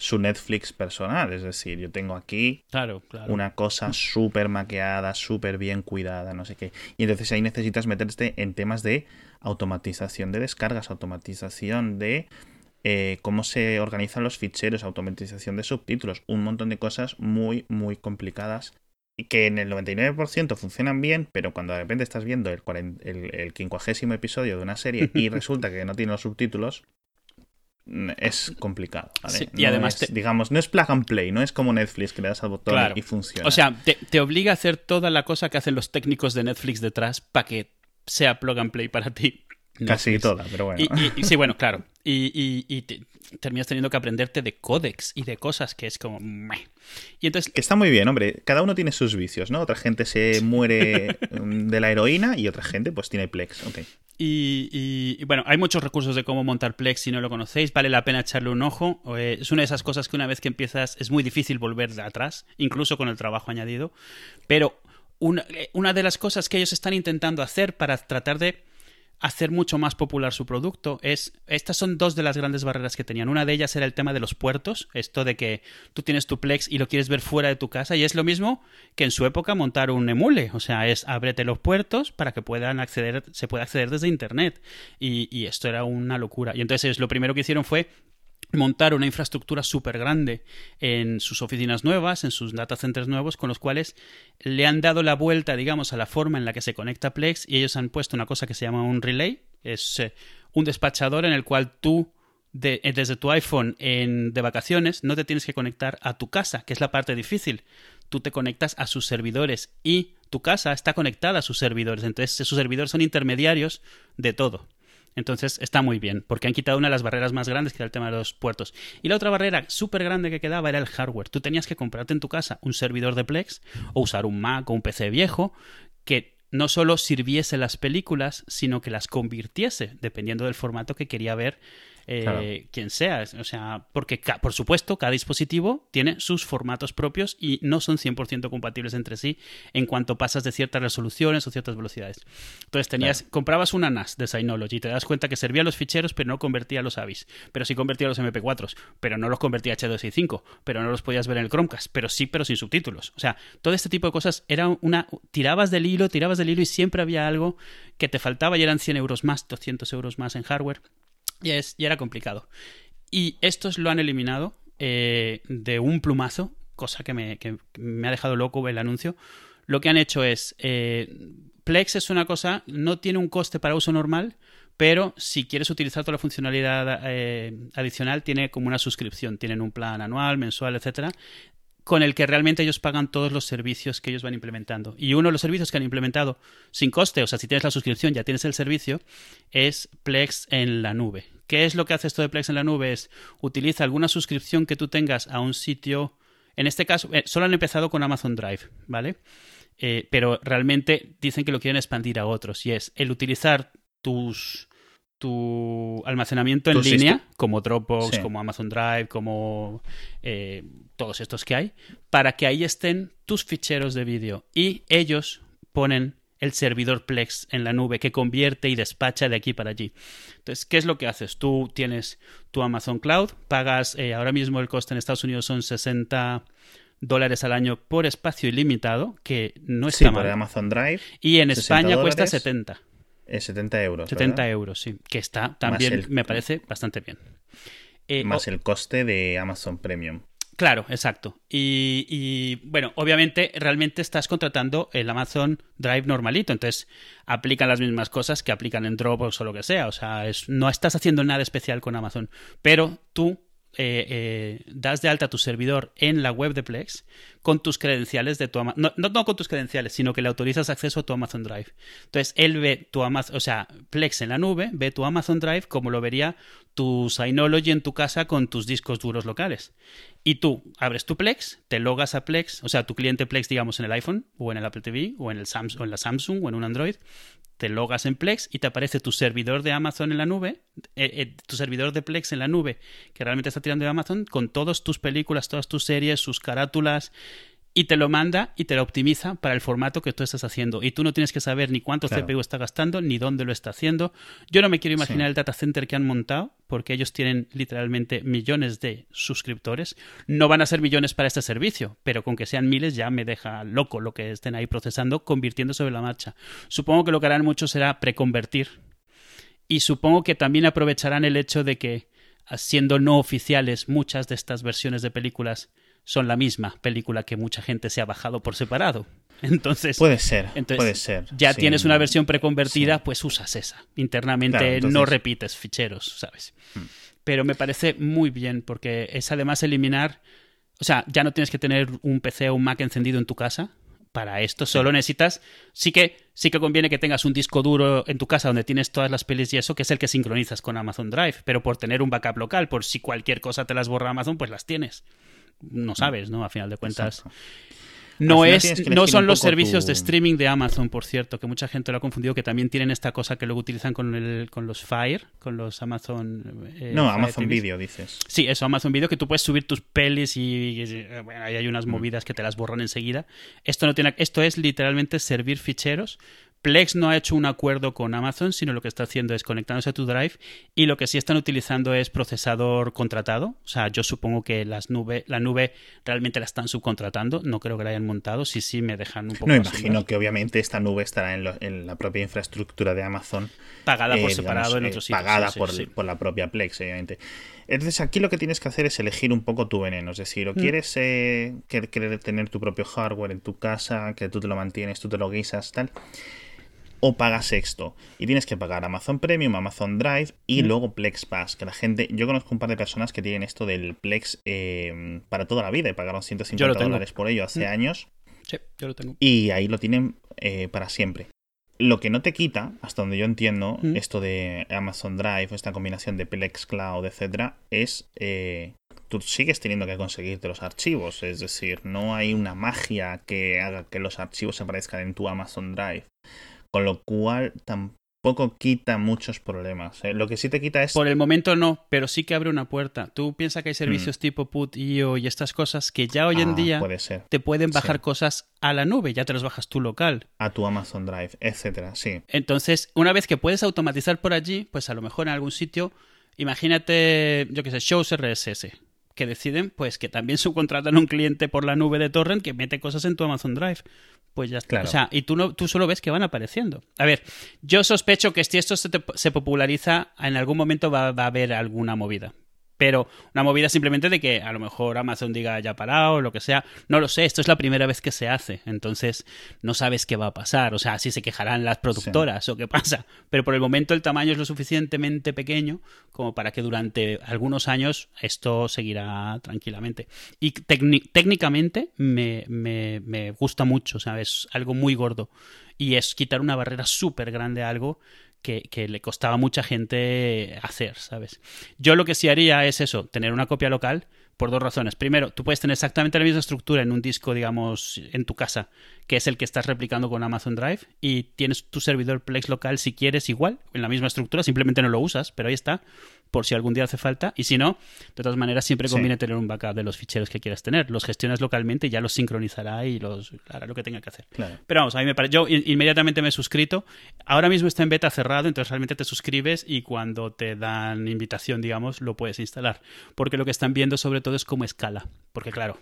[SPEAKER 2] su Netflix personal. Es decir, yo tengo aquí
[SPEAKER 1] Claro, claro.
[SPEAKER 2] una cosa súper maqueada, súper bien cuidada, no sé qué. Y entonces ahí necesitas meterte en temas de automatización de descargas, automatización de eh, cómo se organizan los ficheros, automatización de subtítulos, un montón de cosas muy, muy complicadas y que en el 99% funcionan bien, pero cuando de repente estás viendo el, cuaren- el, el quincuagésimo episodio de una serie y resulta que no tiene los subtítulos, es complicado. ¿vale?
[SPEAKER 1] Sí, y
[SPEAKER 2] No
[SPEAKER 1] además
[SPEAKER 2] es,
[SPEAKER 1] te-
[SPEAKER 2] digamos, no es plug and play, no es como Netflix que le das al botón
[SPEAKER 1] Claro.
[SPEAKER 2] y funciona.
[SPEAKER 1] O sea, te, te obliga a hacer toda la cosa que hacen los técnicos de Netflix detrás para que sea plug and play para ti.
[SPEAKER 2] Casi
[SPEAKER 1] Netflix.
[SPEAKER 2] toda, pero bueno.
[SPEAKER 1] Y, y- y sí, bueno, claro. Y, y- y te- terminas teniendo que aprenderte de códex y de cosas que es como... meh. Y entonces...
[SPEAKER 2] Que está muy bien, hombre. Cada uno tiene sus vicios, ¿no? Otra gente se muere de la heroína y otra gente pues tiene Plex. Ok.
[SPEAKER 1] Y, y- bueno, hay muchos recursos de cómo montar Plex si no lo conocéis, vale la pena echarle un ojo. Eh, es una de esas cosas que una vez que empiezas es muy difícil volver de atrás, incluso con el trabajo añadido. Pero una, eh, una de las cosas que ellos están intentando hacer para tratar de hacer mucho más popular su producto. Es estas son dos de las grandes barreras que tenían. Una de ellas era el tema de los puertos esto de que tú tienes tu plex y lo quieres ver fuera de tu casa y es lo mismo que en su época montar un emule o sea es ábrete los puertos para que puedan acceder se pueda acceder desde internet. Y, y esto era una locura. Y entonces lo primero que hicieron fue montar una infraestructura súper grande en sus oficinas nuevas, en sus data centers nuevos, con los cuales le han dado la vuelta, digamos, a la forma en la que se conecta Plex y ellos han puesto una cosa que se llama un relay, es eh, un despachador en el cual tú eh, desde tu iPhone en, de vacaciones no te tienes que conectar a tu casa, que es la parte difícil. Tú te conectas a sus servidores y tu casa está conectada a sus servidores. Entonces, sus servidores son intermediarios de todo. Entonces está muy bien, porque han quitado una de las barreras más grandes, que era el tema de los puertos. Y la otra barrera súper grande que quedaba era el hardware. Tú tenías que comprarte en tu casa un servidor de Plex o usar un Mac o un PC viejo que no solo sirviese las películas, sino que las convirtiese, dependiendo del formato que quería ver eh, quien sea. O sea, porque por supuesto cada dispositivo tiene sus formatos propios y no son 100% compatibles entre sí en cuanto pasas de ciertas resoluciones o ciertas velocidades. Entonces tenías, comprabas una NAS de Synology y te das cuenta que servía los ficheros pero no convertía los AVIs, pero sí convertía los MP4s, pero no los convertía a H265, pero no los podías ver en el Chromecast, pero sí, pero sin subtítulos. O sea, todo este tipo de cosas era una... tirabas del hilo, tirabas del hilo y siempre había algo que te faltaba y eran 100 euros más, 200 euros más en hardware. Y, es, y era complicado. Y estos lo han eliminado eh, de un plumazo, cosa que me, me, ha dejado loco el anuncio. Lo que han hecho es, eh, Plex es una cosa, no tiene un coste para uso normal, pero si quieres utilizar toda la funcionalidad eh, adicional, tiene como una suscripción, tienen un plan anual, mensual, etcétera, con el que realmente ellos pagan todos los servicios que ellos van implementando. Y uno de los servicios que han implementado sin coste, o sea, si tienes la suscripción, ya tienes el servicio, es Plex en la nube. ¿Qué es lo que hace esto de Plex en la nube? Es utiliza alguna suscripción que tú tengas a un sitio. En este caso, eh, solo han empezado con Amazon Drive, ¿vale? Eh, pero realmente dicen que lo quieren expandir a otros. Y es el utilizar tus tu almacenamiento en línea, como Dropbox, como Amazon Drive, como eh, todos estos que hay, para que ahí estén tus ficheros de vídeo. Y ellos ponen el servidor Plex en la nube que convierte y despacha de aquí para allí. Entonces, ¿qué es lo que haces? Tú tienes tu Amazon Cloud, pagas, eh, ahora mismo el coste en Estados Unidos son 60 dólares al año por espacio ilimitado, que no está sí, mal.
[SPEAKER 2] Amazon Drive.
[SPEAKER 1] Y en España cuesta 70.
[SPEAKER 2] 70 euros.
[SPEAKER 1] 70 euros, sí. Que está también, me parece, bastante bien.
[SPEAKER 2] Eh, más el coste de Amazon Premium.
[SPEAKER 1] Claro, exacto. Y, bueno, obviamente realmente estás contratando el Amazon Drive normalito, entonces aplican las mismas cosas que aplican en Dropbox o lo que sea, o sea, es, no estás haciendo nada especial con Amazon, pero tú eh, eh, das de alta tu servidor en la web de Plex con tus credenciales de tu Amazon. No, no, con tus credenciales, sino que le autorizas acceso a tu Amazon Drive. Entonces, él ve tu Amazon, o sea, Plex en la nube, ve tu Amazon Drive como lo vería tu Synology en tu casa con tus discos duros locales. Y tú abres tu Plex, te logas a Plex, o sea, tu cliente Plex, digamos, en el iPhone, o en el Apple TV, o en, el Samsung, o en la Samsung, o en un Android, te logas en Plex y te aparece tu servidor de Amazon en la nube, eh, eh, tu servidor de Plex en la nube, que realmente está tirando de Amazon, con todas tus películas, todas tus series, sus carátulas, y te lo manda y te lo optimiza para el formato que tú estás haciendo. Y tú no tienes que saber ni cuánto CPU está gastando, ni dónde lo está haciendo. Yo no me quiero imaginar el data center que han montado, porque ellos tienen literalmente millones de suscriptores. No van a ser millones para este servicio, pero con que sean miles ya me deja loco lo que estén ahí procesando, convirtiendo sobre la marcha. Supongo que lo que harán mucho será preconvertir. Y supongo que también aprovecharán el hecho de que, siendo no oficiales, muchas de estas versiones de películas son la misma película que mucha gente se ha bajado por separado. Entonces,
[SPEAKER 2] puede ser, puede ser.
[SPEAKER 1] Ya tienes una versión preconvertida, pues usas esa. Internamente no repites ficheros, ¿sabes? Hmm. Pero me parece muy bien porque es además eliminar, o sea, ya no tienes que tener un PC o un Mac encendido en tu casa. Para esto solo necesitas, sí que sí que conviene que tengas un disco duro en tu casa donde tienes todas las pelis y eso, que es el que sincronizas con Amazon Drive, pero por tener un backup local, por si cualquier cosa te las borra Amazon, pues las tienes no sabes, ¿no? A final de cuentas. No, es, no son los servicios de streaming de Amazon, por cierto, que mucha gente lo ha confundido, que también tienen esta cosa que luego utilizan con, el, con los Fire, con los Amazon...
[SPEAKER 2] Eh, no, Amazon Video, dices.
[SPEAKER 1] Sí, eso, Amazon Video, que tú puedes subir tus pelis y, bueno, ahí hay unas mm. movidas que te las borran enseguida. Esto, no tiene, esto es literalmente servir ficheros Plex no ha hecho un acuerdo con Amazon, sino lo que está haciendo es conectándose a tu Drive y lo que sí están utilizando es procesador contratado. O sea, yo supongo que las nube, la nube realmente la están subcontratando. No creo que la hayan montado. Sí, sí, me dejan un poco.
[SPEAKER 2] No, imagino que obviamente esta nube estará en, la propia infraestructura de Amazon.
[SPEAKER 1] Pagada por eh, separado en otros
[SPEAKER 2] sitios. Pagada por, la propia Plex, obviamente. Entonces aquí lo que tienes que hacer es elegir un poco tu veneno. Es decir, o mm. quieres eh, querer tener tu propio hardware en tu casa, que tú te lo mantienes, tú te lo guisas, tal o pagas esto. Y tienes que pagar Amazon Premium, Amazon Drive y mm. luego Plex Pass. Que la gente, yo conozco un par de personas que tienen esto del Plex eh, para toda la vida y pagaron 150 dólares por ello hace mm. años.
[SPEAKER 1] Sí, yo lo tengo.
[SPEAKER 2] Y ahí lo tienen eh, para siempre. Lo que no te quita, hasta donde yo entiendo, mm. esto de Amazon Drive, esta combinación de Plex Cloud, etcétera, es eh, tú sigues teniendo que conseguirte los archivos. Es decir, no hay una magia que haga que los archivos aparezcan en tu Amazon Drive. Con lo cual tampoco quita muchos problemas. ¿eh? Lo que sí te quita es...
[SPEAKER 1] Por el momento no, pero sí que abre una puerta. Tú piensas que hay servicios
[SPEAKER 2] Mm.
[SPEAKER 1] tipo PUT.io y estas cosas que ya hoy en
[SPEAKER 2] Ah,
[SPEAKER 1] día
[SPEAKER 2] Puede ser.
[SPEAKER 1] te pueden bajar
[SPEAKER 2] Sí.
[SPEAKER 1] cosas a la nube, ya te los bajas tú local.
[SPEAKER 2] A tu Amazon Drive, etcétera. Sí.
[SPEAKER 1] Entonces, una vez que puedes automatizar por allí, pues a lo mejor en algún sitio, imagínate, yo qué sé, shows RSS, que deciden pues que también subcontratan a un cliente por la nube de torrent que mete cosas en tu Amazon Drive. Pues ya está.
[SPEAKER 2] Claro.
[SPEAKER 1] O sea, y tú, no, tú solo ves que van apareciendo. A ver, yo sospecho que si esto se, te- se populariza, en algún momento va, va a haber alguna movida. Pero una movida simplemente de que a lo mejor Amazon diga ya parado o lo que sea. No lo sé, esto es la primera vez que se hace. Entonces no sabes qué va a pasar. O sea, si se quejarán las productoras o qué pasa. Pero por el momento el tamaño es lo suficientemente pequeño como para que durante algunos años esto seguirá tranquilamente. Y técnicamente me, me, me gusta mucho, ¿sabes? Algo muy gordo. Y es quitar una barrera súper grande a algo que, que le costaba mucha gente hacer, ¿sabes? Yo lo que sí haría es eso, tener una copia local por dos razones. Primero, tú puedes tener exactamente la misma estructura en un disco, digamos, en tu casa, que es el que estás replicando con Amazon Drive, y tienes tu servidor Plex local si quieres igual, en la misma estructura, simplemente no lo usas, pero ahí está, por si algún día hace falta. Y si no, de todas maneras, siempre
[SPEAKER 2] Sí.
[SPEAKER 1] conviene tener un backup de los ficheros que quieras tener. Los gestionas localmente y ya los sincronizará y los hará lo que tenga que hacer.
[SPEAKER 2] Claro.
[SPEAKER 1] Pero vamos, a mí me parece. Yo in- inmediatamente me he suscrito. Ahora mismo está en beta cerrado, entonces realmente te suscribes y cuando te dan invitación, digamos, lo puedes instalar. Porque lo que están viendo sobre todo es cómo escala. Porque claro,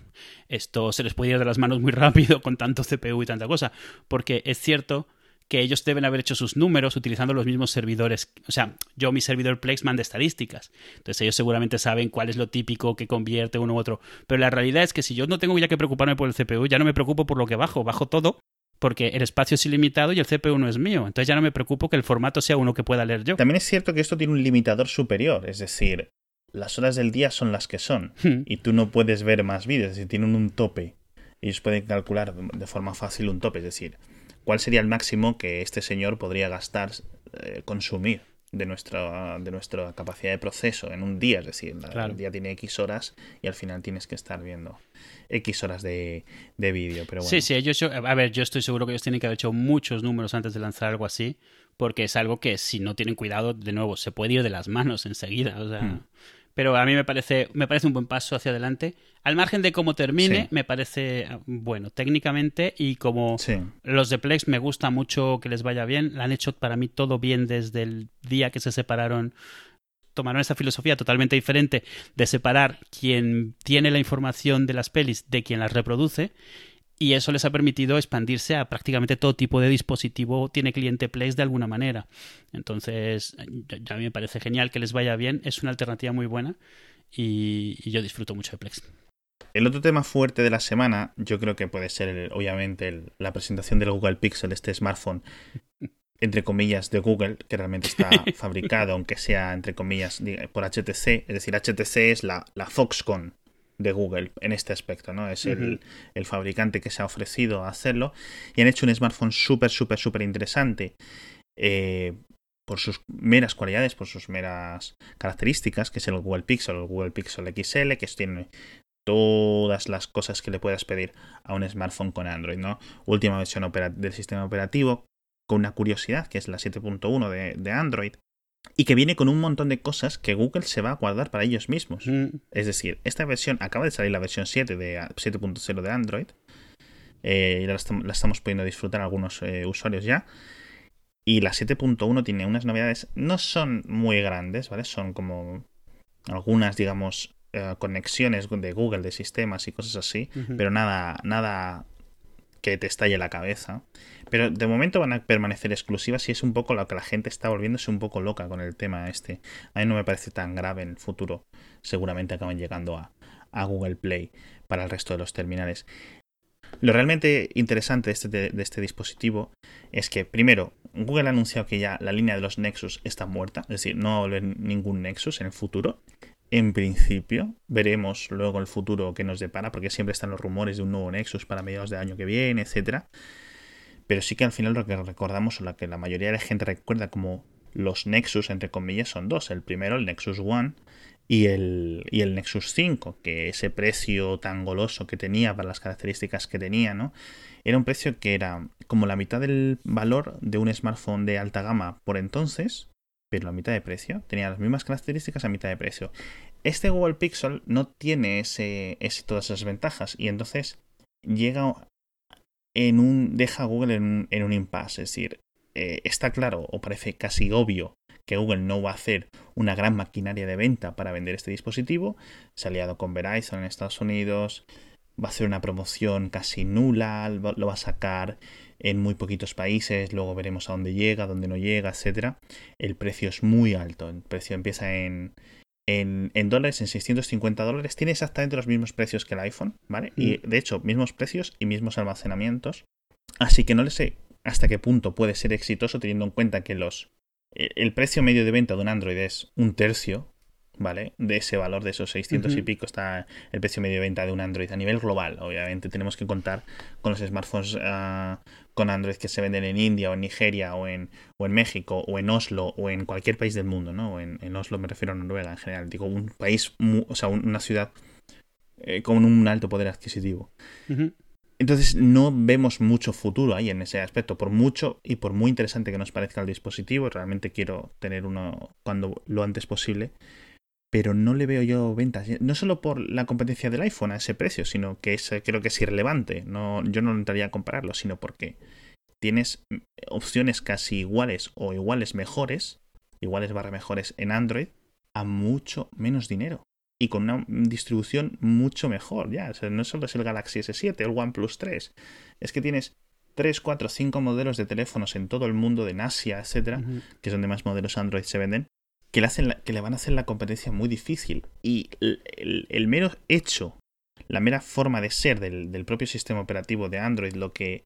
[SPEAKER 1] esto se les puede ir de las manos muy rápido con tanto CPU y tanta cosa. Porque es cierto que ellos deben haber hecho sus números utilizando los mismos servidores. O sea, yo mi servidor Plex manda estadísticas. Entonces ellos seguramente saben cuál es lo típico que convierte uno u otro. Pero la realidad es que si yo no tengo ya que preocuparme por el CPU, ya no me preocupo por lo que bajo. Bajo todo porque el espacio es ilimitado y el CPU no es mío. Entonces ya no me preocupo que el formato sea uno que pueda leer yo.
[SPEAKER 2] También es cierto que esto tiene un limitador superior, es decir, las horas del día son las que son
[SPEAKER 1] Hmm.
[SPEAKER 2] y tú no puedes ver más vídeos, es decir, tienen un tope. Ellos pueden calcular de forma fácil un tope, es decir, cuál sería el máximo que este señor podría gastar, eh, consumir de nuestra, de nuestra capacidad de proceso en un día, es decir, la-
[SPEAKER 1] Claro.
[SPEAKER 2] el día tiene X horas y al final tienes que estar viendo X horas de, de vídeo, pero bueno.
[SPEAKER 1] Sí, sí, ellos, yo- a ver, yo estoy seguro que ellos tienen que haber hecho muchos números antes de lanzar algo así, porque es algo que si no tienen cuidado, de nuevo, se puede ir de las manos enseguida. O sea,
[SPEAKER 2] Hmm.
[SPEAKER 1] Pero a mí me parece, me parece un buen paso hacia adelante. Al margen de cómo termine,
[SPEAKER 2] Sí.
[SPEAKER 1] me parece eh, bueno técnicamente y como
[SPEAKER 2] Sí.
[SPEAKER 1] los de Plex me gusta mucho que les vaya bien. Han hecho para mí todo bien desde el día que se separaron. Tomaron esa filosofía totalmente diferente de separar quien tiene la información de las pelis de quien las reproduce. Y eso les ha permitido expandirse a prácticamente todo tipo de dispositivo tiene cliente Plex de alguna manera. Entonces, a mí me parece genial que les vaya bien. Es una alternativa muy buena y, y yo disfruto mucho de Plex.
[SPEAKER 2] El otro tema fuerte de la semana, yo creo que puede ser, el- obviamente, el- la presentación del Google Pixel, este smartphone, entre comillas, de Google, que realmente está fabricado, aunque sea, entre comillas, por HTC. Es decir, HTC es la, la Foxconn de Google en este aspecto, ¿no? Es el, el fabricante que se ha ofrecido a hacerlo. Y han hecho un smartphone súper, súper, súper interesante. eh, por sus meras cualidades, por sus meras características, que es el Google Pixel, el Google Pixel XL, que tiene todas las cosas que le puedas pedir a un smartphone con Android, ¿no? Última versión del sistema operativo, con una curiosidad, que es la 7.1 de, de Android, y que viene con un montón de cosas que Google se va a guardar para ellos mismos.
[SPEAKER 1] Mm,
[SPEAKER 2] Es decir, esta versión, acaba de salir la versión 7 de 7.0 de Android, eh, y la, estam- la estamos pudiendo disfrutar algunos eh, usuarios ya. Y la 7.1 tiene unas novedades, no son muy grandes, ¿vale? Son como algunas, digamos, eh, conexiones de Google, de sistemas y cosas así, pero nada, nada que te estalle la cabeza. Pero de momento van a permanecer exclusivas y es un poco lo que la gente está volviéndose un poco loca con el tema este. A mí no me parece tan grave en el futuro. Seguramente acaban llegando a, a Google Play para el resto de los terminales. Lo realmente interesante de este, de este dispositivo es que, primero, Google ha anunciado que ya la línea de los Nexus está muerta, es decir, no va a haber ningún Nexus en el futuro. En principio, veremos luego el futuro que nos depara, porque siempre están los rumores de un nuevo Nexus para mediados de año que viene, etcétera. Pero sí que al final lo que recordamos, o lo que la mayoría de la gente recuerda como los Nexus, entre comillas, son dos. El primero, el Nexus One, y el, y el Nexus 5, que ese precio tan goloso que tenía para las características que tenía, ¿no? Era un precio que era como la mitad del valor de un smartphone de alta gama por entonces, pero la mitad de precio. Tenía las mismas características a mitad de precio. Este Google Pixel no tiene todas esas ventajas y entonces llega en un deja a Google en un, impasse. Es decir, eh, está claro o parece casi obvio que Google no va a hacer una gran maquinaria de venta para vender este dispositivo. Se ha aliado con Verizon en Estados Unidos, va a hacer una promoción casi nula, lo va a sacar en muy poquitos países, luego veremos a dónde llega, dónde no llega, etcétera. El precio es muy alto, el precio empieza en, en, dólares, en 650 dólares, tiene exactamente los mismos precios que el iPhone, ¿vale? Y mm. de hecho, mismos precios y mismos almacenamientos. Así que no le sé hasta qué punto puede ser exitoso teniendo en cuenta que los el precio medio de venta de un Android es un tercio, ¿vale? De ese valor de esos 600 y pico está el precio medio de venta de un Android a nivel global. Obviamente tenemos que contar con los smartphones ah, con Android que se venden en India o en Nigeria o en, o en México o en Oslo o en cualquier país del mundo, ¿no? En, en Oslo me refiero a Noruega en general. Digo, un país, o sea, una ciudad eh, con un alto poder adquisitivo. Entonces no vemos mucho futuro ahí en ese aspecto, por mucho y por muy interesante que nos parezca el dispositivo, realmente quiero tener uno cuando lo antes posible, pero no le veo yo ventas, no solo por la competencia del iPhone a ese precio, sino que es, creo que es irrelevante, no, yo no entraría a compararlo, sino porque tienes opciones casi iguales o iguales mejores, iguales barra mejores en Android, a mucho menos dinero. Y con una distribución mucho mejor. Ya, no solo es el Galaxy S7, el OnePlus 3, es que tienes 3, 4, 5 modelos de teléfonos en todo el mundo, de Asia, etcétera, que es donde más modelos Android se venden, que le, hacen que le van a hacer la competencia muy difícil. Y el, mero hecho, la mera forma de ser del, del propio sistema operativo de Android, lo que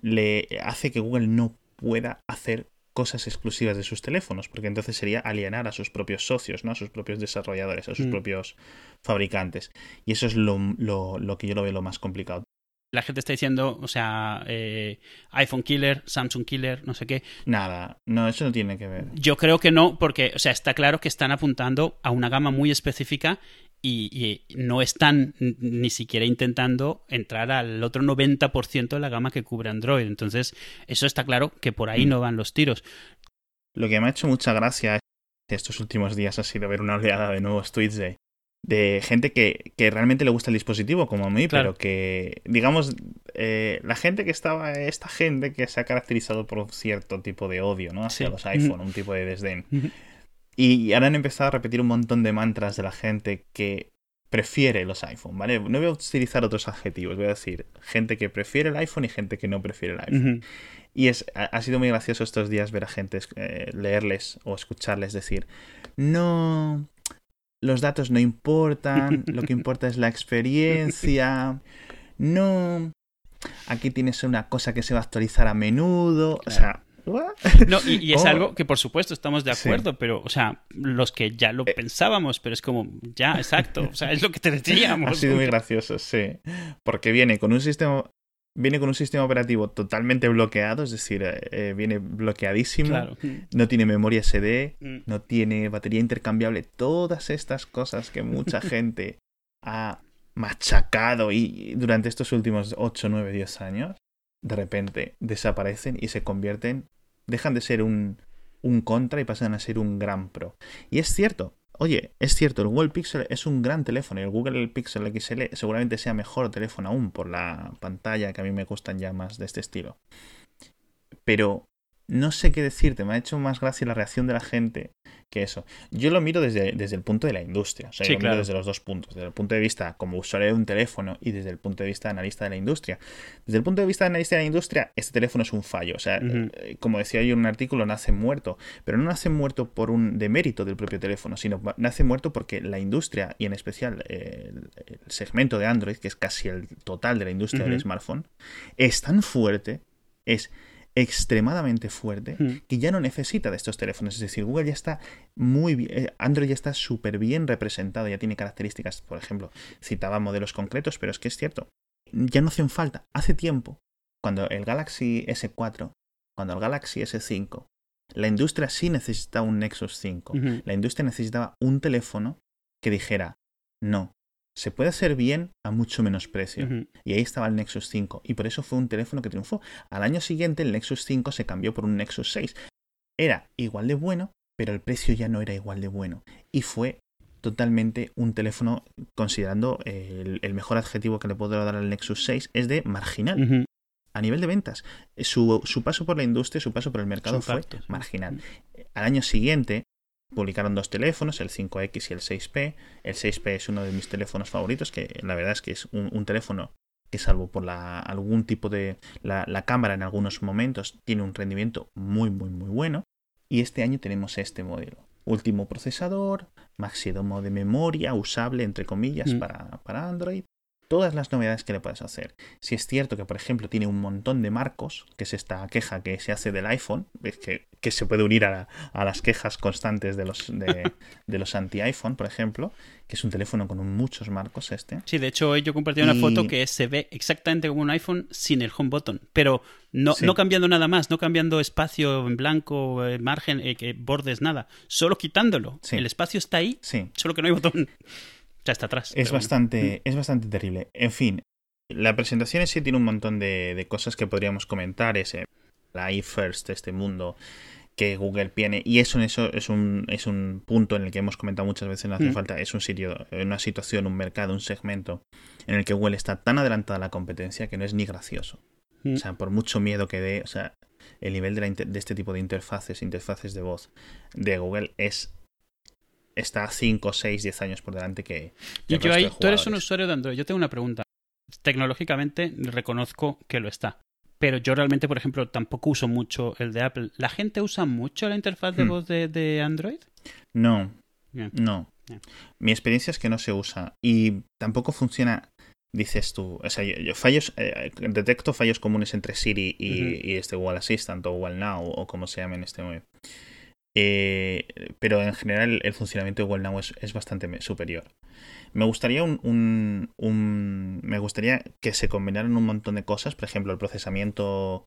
[SPEAKER 2] le hace que Google no pueda hacer cosas exclusivas de sus teléfonos, porque entonces sería alienar a sus propios socios, ¿no? a sus propios desarrolladores, a sus mm. propios fabricantes. Y eso es lo, lo, que yo lo veo lo más complicado.
[SPEAKER 1] La gente está diciendo, o sea, eh, iPhone killer, Samsung killer, no sé qué.
[SPEAKER 2] Nada, no, eso no tiene que ver.
[SPEAKER 1] Yo creo que no, porque, o sea, está claro que están apuntando a una gama muy específica y, no están ni siquiera intentando entrar al otro 90% de la gama que cubre Android. Entonces, eso está claro que por ahí mm. no van los tiros.
[SPEAKER 2] Lo que me ha hecho mucha gracia estos últimos días ha sido ver una oleada de nuevos tweets de, de gente que, que, realmente le gusta el dispositivo, como a mí, pero que, digamos, eh, la gente que estaba, esta gente que se ha caracterizado por un cierto tipo de odio, ¿no? Hacia los iPhone, un tipo de desdén. Y ahora han empezado a repetir un montón de mantras de la gente que prefiere los iPhone, ¿vale? No voy a utilizar otros adjetivos, voy a decir gente que prefiere el iPhone y gente que no prefiere el iPhone. Y es, ha, sido muy gracioso estos días ver a gente eh, leerles o escucharles decir, no, los datos no importan, lo que importa es la experiencia, no, aquí tienes una cosa que se va a actualizar a menudo, o sea,
[SPEAKER 1] no, y, es algo que por supuesto estamos de acuerdo, pero, o sea, los que ya lo eh. pensábamos, pero es como, ya, exacto, o sea, es lo que te decíamos.
[SPEAKER 2] Ha sido muy gracioso, sí. Porque viene con un sistema, viene con un sistema operativo totalmente bloqueado, es decir, eh, eh, viene bloqueadísimo, no tiene memoria SD, mm. no tiene batería intercambiable, todas estas cosas que mucha gente ha machacado y durante estos últimos 8, 9, 10 años, de repente desaparecen y se convierten dejan de ser un, un contra y pasan a ser un gran pro. Y es cierto, oye, es cierto, el Google Pixel es un gran teléfono y el Google Pixel XL seguramente sea mejor teléfono aún por la pantalla que a mí me gustan ya más de este estilo. Pero no sé qué decirte, me ha hecho más gracia la reacción de la gente que eso. Yo lo miro desde, desde el punto de la industria, o sea, lo miro desde los dos puntos, desde el punto de vista como usuario de un teléfono y desde el punto de vista de analista de la industria. Desde el punto de vista de analista de la industria, este teléfono es un fallo, o sea, eh, como decía yo en un artículo, nace muerto, pero no nace muerto por un demérito del propio teléfono, sino nace muerto porque la industria y en especial eh, el, segmento de Android, que es casi el total de la industria del smartphone, es tan fuerte, es extremadamente fuerte hmm. que ya no necesita de estos teléfonos. Es decir, Google ya está muy bien, eh, Android ya está súper bien representado, ya tiene características, por ejemplo, citaba modelos concretos, pero es que es cierto, ya no hacen falta. Hace tiempo, cuando el Galaxy S4, cuando el Galaxy S5 La industria sí necesitaba un Nexus 5. La industria necesitaba un teléfono que dijera, no, se puede hacer bien a mucho menos precio. Y ahí estaba el Nexus 5. Y por eso fue un teléfono que triunfó. Al año siguiente el Nexus 5 se cambió por un Nexus 6. Era igual de bueno, pero el precio ya no era igual de bueno. Y fue totalmente un teléfono, considerando el, mejor adjetivo que le puedo dar al Nexus 6, es de marginal. A nivel de ventas, su, paso por la industria, su paso por el mercado fue marginal. Al año siguiente, publicaron dos teléfonos, el 5X y el 6P. El 6P es uno de mis teléfonos favoritos, que la verdad es que es un, teléfono que salvo por la, algún tipo de... La, la, cámara en algunos momentos tiene un rendimiento muy, muy, muy bueno. Y este año tenemos este modelo. Último procesador, máximo de memoria usable, entre comillas, mm. para, para Android todas las novedades que le puedes hacer. Si es cierto que, por ejemplo, tiene un montón de marcos, que es esta queja que se hace del iPhone, que, que se puede unir a, las quejas constantes de los, de, los anti-iPhone, por ejemplo, que es un teléfono con muchos marcos este.
[SPEAKER 1] Sí, de hecho, yo compartí una foto que se ve exactamente como un iPhone sin el home button, pero no, no cambiando nada más, no cambiando espacio en blanco, eh, margen, eh, bordes, nada, solo quitándolo. El espacio está ahí, solo que no hay botón está atrás.
[SPEAKER 2] Es bastante, es bastante terrible. En fin, la presentación sí tiene un montón de, cosas que podríamos comentar. Ese, la iFirst, este mundo que Google tiene. Y eso, eso es, un, es un punto en el que hemos comentado muchas veces, no hace mm. falta. Es un sitio, una situación, un mercado, un segmento en el que Google está tan adelantada a la competencia que no es ni gracioso. Mm. O sea, por mucho miedo que dé, o sea, el nivel de, de este tipo de interfaces, interfaces de voz de Google es está 5, 6, 10 años por delante que...
[SPEAKER 1] y tú eres un usuario de Android. Yo tengo una pregunta. Tecnológicamente reconozco que lo está. Pero yo realmente, por ejemplo, tampoco uso mucho el de Apple. ¿La gente usa mucho la interfaz de hmm. voz de, Android?
[SPEAKER 2] No. No. Mi experiencia es que no se usa. Y tampoco funciona dices tú, o sea, yo, fallos, eh, detecto fallos comunes entre Siri y, este Google Assistant o Google Now o como se llame en este momento. Eh, pero en general el funcionamiento de Google es, bastante superior. Me gustaría un, me gustaría que se combinaran un montón de cosas, por ejemplo, el procesamiento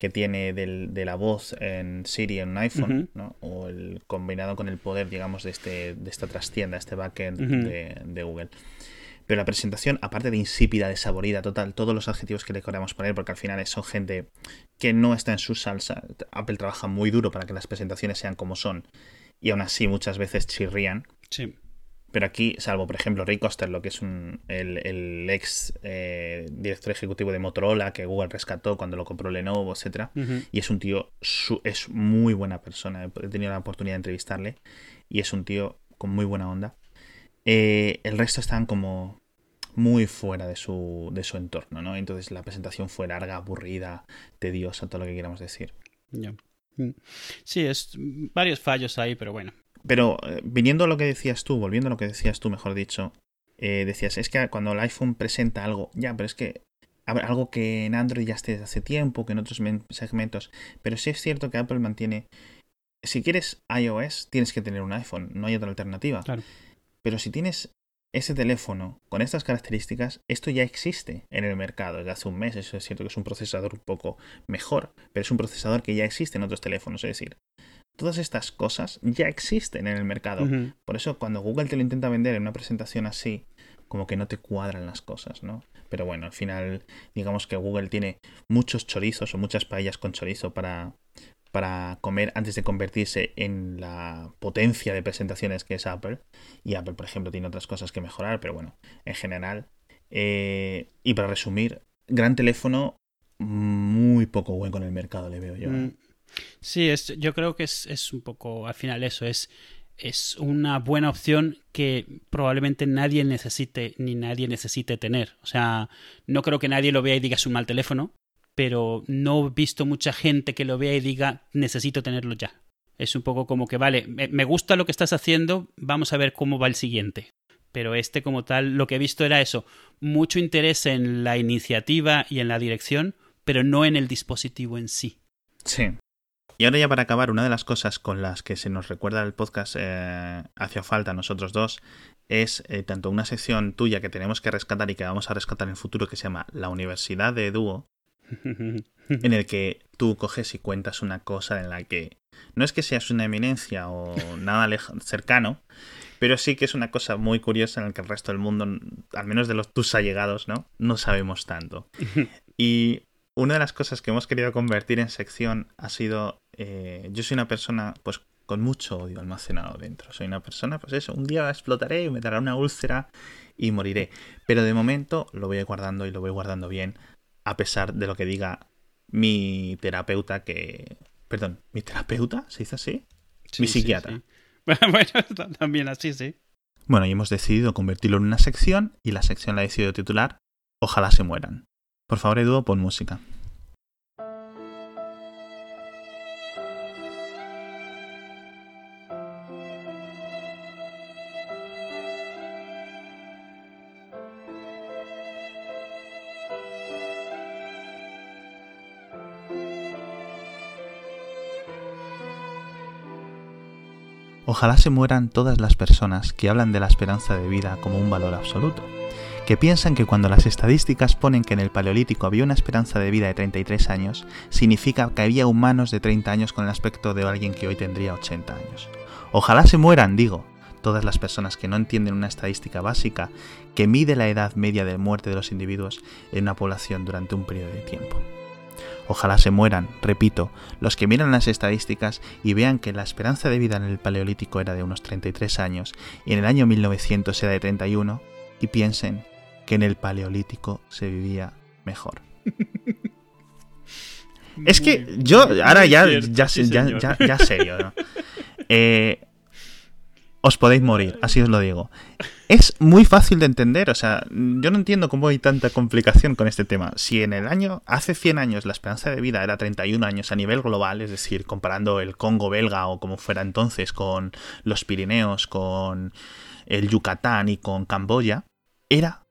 [SPEAKER 2] que tiene de la voz en Siri en un iPhone, ¿no? o el combinado con el poder, digamos, de, este, de esta trastienda, este backend de Google. Pero la presentación, aparte de insípida, desaborida, total, todos los adjetivos que le queramos poner, porque al final son gente que no está en su salsa. Apple trabaja muy duro para que las presentaciones sean como son. Y aún así muchas veces chirrían.
[SPEAKER 1] Sí.
[SPEAKER 2] Pero aquí, salvo por ejemplo Ray Costello, que es un, el, ex eh, director ejecutivo de Motorola que Google rescató cuando lo compró Lenovo, etcétera, y es un tío, es muy buena persona. He tenido la oportunidad de entrevistarle y es un tío con muy buena onda. Eh, el resto están como muy fuera de su, de su entorno, ¿no? Entonces la presentación fue larga, aburrida, tediosa, todo lo que queramos decir.
[SPEAKER 1] Sí, es varios fallos ahí, pero bueno.
[SPEAKER 2] Pero eh, viniendo a lo que decías tú, volviendo a lo que decías tú, mejor dicho, eh, decías, es que cuando el iPhone presenta algo, ya, pero es que algo que en Android ya esté desde hace tiempo, que en otros segmentos, pero sí es cierto que Apple mantiene, si quieres iOS, tienes que tener un iPhone, no hay otra alternativa.
[SPEAKER 1] Claro.
[SPEAKER 2] Pero si tienes ese teléfono con estas características, esto ya existe en el mercado desde hace un mes. Eso es cierto que es un procesador un poco mejor, pero es un procesador que ya existe en otros teléfonos. Es decir, todas estas cosas ya existen en el mercado. Por eso cuando Google te lo intenta vender en una presentación así, como que no te cuadran las cosas, ¿no? Pero bueno, al final, digamos que Google tiene muchos chorizos o muchas paellas con chorizo para, para comer antes de convertirse en la potencia de presentaciones que es Apple. Y Apple, por ejemplo, tiene otras cosas que mejorar, pero bueno, en general. Eh, y para resumir, gran teléfono, muy poco bueno en el mercado, le veo yo. Mm.
[SPEAKER 1] Sí, es, yo creo que es, es un poco, al final eso, es, es una buena opción que probablemente nadie necesite ni nadie necesite tener. O sea, no creo que nadie lo vea y diga es un mal teléfono, pero no he visto mucha gente que lo vea y diga necesito tenerlo ya. Es un poco como que, vale, me gusta lo que estás haciendo, vamos a ver cómo va el siguiente. Pero este como tal, lo que he visto era eso, mucho interés en la iniciativa y en la dirección, pero no en el dispositivo en sí.
[SPEAKER 2] Sí. Y ahora ya para acabar, una de las cosas con las que se nos recuerda el podcast eh, hacia falta nosotros dos es eh, tanto una sección tuya que tenemos que rescatar y que vamos a rescatar en el futuro que se llama La Universidad de Dúo, en el que tú coges y cuentas una cosa en la que No es que seas una eminencia o nada cercano, pero sí que es una cosa muy curiosa en la que el resto del mundo, al menos de los tus allegados, ¿no? No sabemos tanto. y una de las cosas que hemos querido convertir en sección ha sido, eh, yo soy una persona, pues con mucho odio almacenado dentro. Soy una persona, pues eso, un día explotaré y me dará una úlcera y moriré. Pero de momento lo voy guardando y lo voy guardando bien, a pesar de lo que diga mi terapeuta que... Perdón, ¿mi terapeuta? ¿Se dice así? mi psiquiatra.
[SPEAKER 1] bueno, también así, sí.
[SPEAKER 2] Bueno, y hemos decidido convertirlo en una sección y la sección la he decidido titular Ojalá se mueran. Por favor, Edu, pon música. Ojalá se mueran todas las personas que hablan de la esperanza de vida como un valor absoluto, que piensan que cuando las estadísticas ponen que en el Paleolítico había una esperanza de vida de 33 años, significa que había humanos de 30 años con el aspecto de alguien que hoy tendría 80 años. Ojalá se mueran, digo, todas las personas que no entienden una estadística básica que mide la edad media de muerte de los individuos en una población durante un periodo de tiempo. Ojalá se mueran, repito, los que miran las estadísticas y vean que la esperanza de vida en el Paleolítico era de unos 33 años y en el año 1900 era de 31 y piensen que en el Paleolítico se vivía mejor. es que yo, ahora ya, ya, ya, ya, serio, ¿no? Eh, os podéis morir, así os lo digo. Es muy fácil de entender, o sea, yo no entiendo cómo hay tanta complicación con este tema. Si en el año, hace 100 años, la esperanza de vida era 31 años a nivel global, es decir, comparando el Congo belga o como fuera entonces con los Pirineos, con el Yucatán y con Camboya, era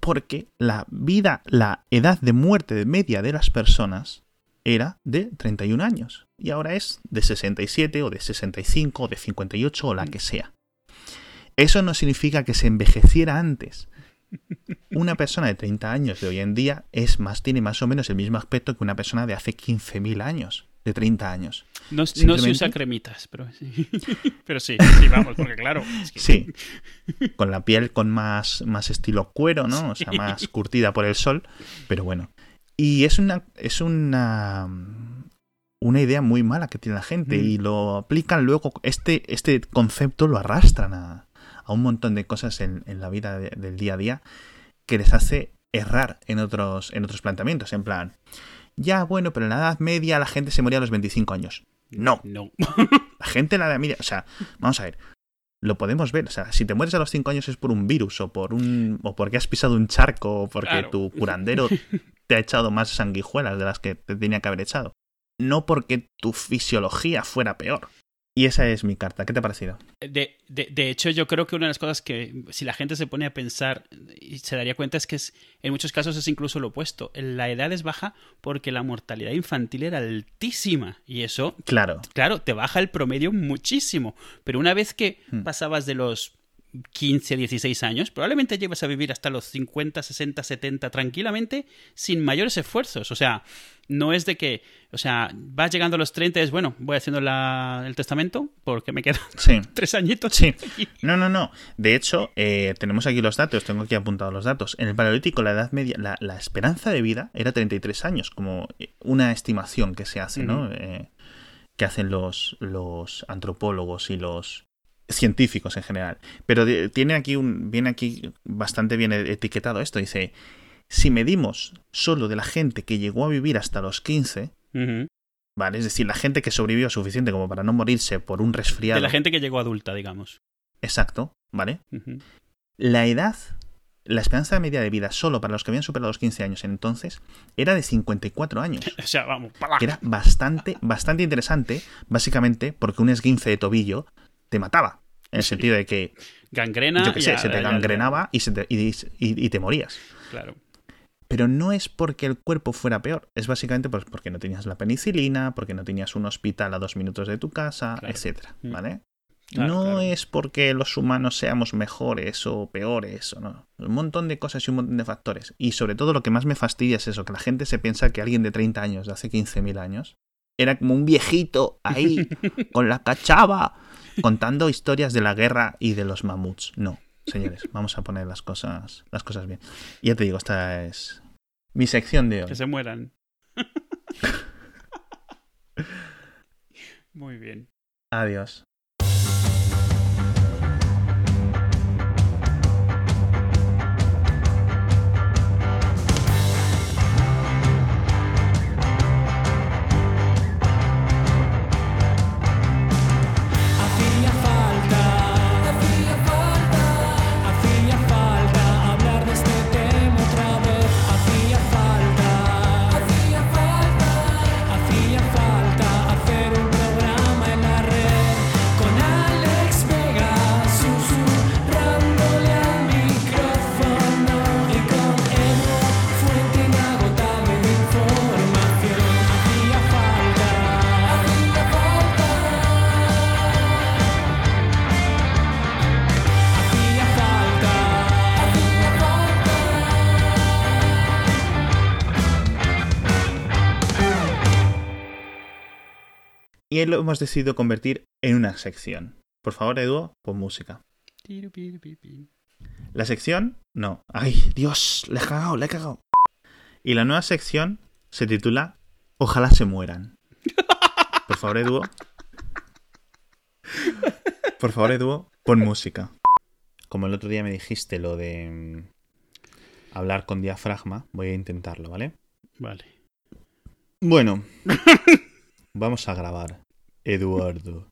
[SPEAKER 2] porque la vida, la edad de muerte media de las personas era de 31 años y ahora es de 67 o de 65 o de 58 o la que sea. Eso no significa que se envejeciera antes. Una persona de 30 años de hoy en día es más, tiene más o menos el mismo aspecto que una persona de hace 15.000 años, de 30 años.
[SPEAKER 1] No, se usa cremitas, pero sí. pero sí, sí, vamos, porque claro.
[SPEAKER 2] Sí, con la piel con más, más estilo cuero, ¿no? O sea, más curtida por el sol, pero bueno. Y es una, es una, una idea muy mala que tiene la gente y lo aplican luego, este, este concepto lo arrastran a, a un montón de cosas en, la vida del día a día que les hace errar en otros, en otros planteamientos, en plan, ya bueno, pero en la Edad Media la gente se moría a los 25 años. No.
[SPEAKER 1] No.
[SPEAKER 2] la gente en la Edad Media, o sea, vamos a ver, lo podemos ver. O sea, si te mueres a los 5 años es por un virus o por un o porque has pisado un charco o porque tu curandero te ha echado más sanguijuelas de las que te tenía que haber echado. No porque tu fisiología fuera peor. Y esa es mi carta. ¿Qué te ha parecido?
[SPEAKER 1] De, de, de, hecho, yo creo que una de las cosas que, si la gente se pone a pensar y se daría cuenta, es que es, en muchos casos es incluso lo opuesto. La edad es baja porque la mortalidad infantil era altísima. Y eso,
[SPEAKER 2] claro,
[SPEAKER 1] claro te baja el promedio muchísimo. Pero una vez que hmm. pasabas de los 15, 16 años, probablemente llevas a vivir hasta los 50, 60, 70 tranquilamente sin mayores esfuerzos. O sea, no es de que, o sea, vas llegando a los 30 y es, bueno, voy haciendo el testamento porque me quedan tres añitos.
[SPEAKER 2] Sí. No, no, no. De hecho, eh, tenemos aquí los datos, tengo aquí apuntados los datos. En el Paleolítico, la edad media, la, esperanza de vida era 33 años, como una estimación que se hace, ¿no? Eh, que hacen los, los antropólogos y los científicos en general. Pero tiene aquí un, viene aquí bastante bien etiquetado esto. Dice, si medimos solo de la gente que llegó a vivir hasta los 15, ¿vale? Es decir, la gente que sobrevivió suficiente como para no morirse por un resfriado.
[SPEAKER 1] De la gente que llegó adulta, digamos.
[SPEAKER 2] Exacto, ¿vale? La edad, la esperanza media de vida solo para los que habían superado los 15 años entonces era de 54 años.
[SPEAKER 1] o sea, vamos,
[SPEAKER 2] Que era bastante, bastante interesante, básicamente porque un esguince de tobillo te mataba. En el sentido de que.
[SPEAKER 1] Gangrena.
[SPEAKER 2] Yo qué sé, se te gangrenaba y, se te, y, te morías.
[SPEAKER 1] Claro.
[SPEAKER 2] Pero no es porque el cuerpo fuera peor, es básicamente pues porque no tenías la penicilina, porque no tenías un hospital a dos minutos de tu casa, etcétera, mm. ¿vale? no es porque los humanos seamos mejores o peores, o no. Un montón de cosas y un montón de factores. Y sobre todo lo que más me fastidia es eso, que la gente se piensa que alguien de 30 años, de hace 15.000 años, era como un viejito ahí, con la cachava, contando historias de la guerra y de los mamuts. No, señores, vamos a poner las cosas, las cosas bien. Y ya te digo, esta es mi sección de hoy.
[SPEAKER 1] Que se mueran. Muy bien.
[SPEAKER 2] Adiós.
[SPEAKER 3] Y
[SPEAKER 2] lo hemos decidido convertir en una sección. Por favor, Edu, pon música. La sección, no. Ay, Dios, le he cagado, le he cagado. Y la nueva sección se titula Ojalá se mueran. Por favor, Edu. Por favor, Edu, pon música. Como el otro día me dijiste lo de mm, hablar con diafragma, voy a intentarlo, ¿vale?
[SPEAKER 1] Vale.
[SPEAKER 2] Bueno, vamos a grabar. Eduardo.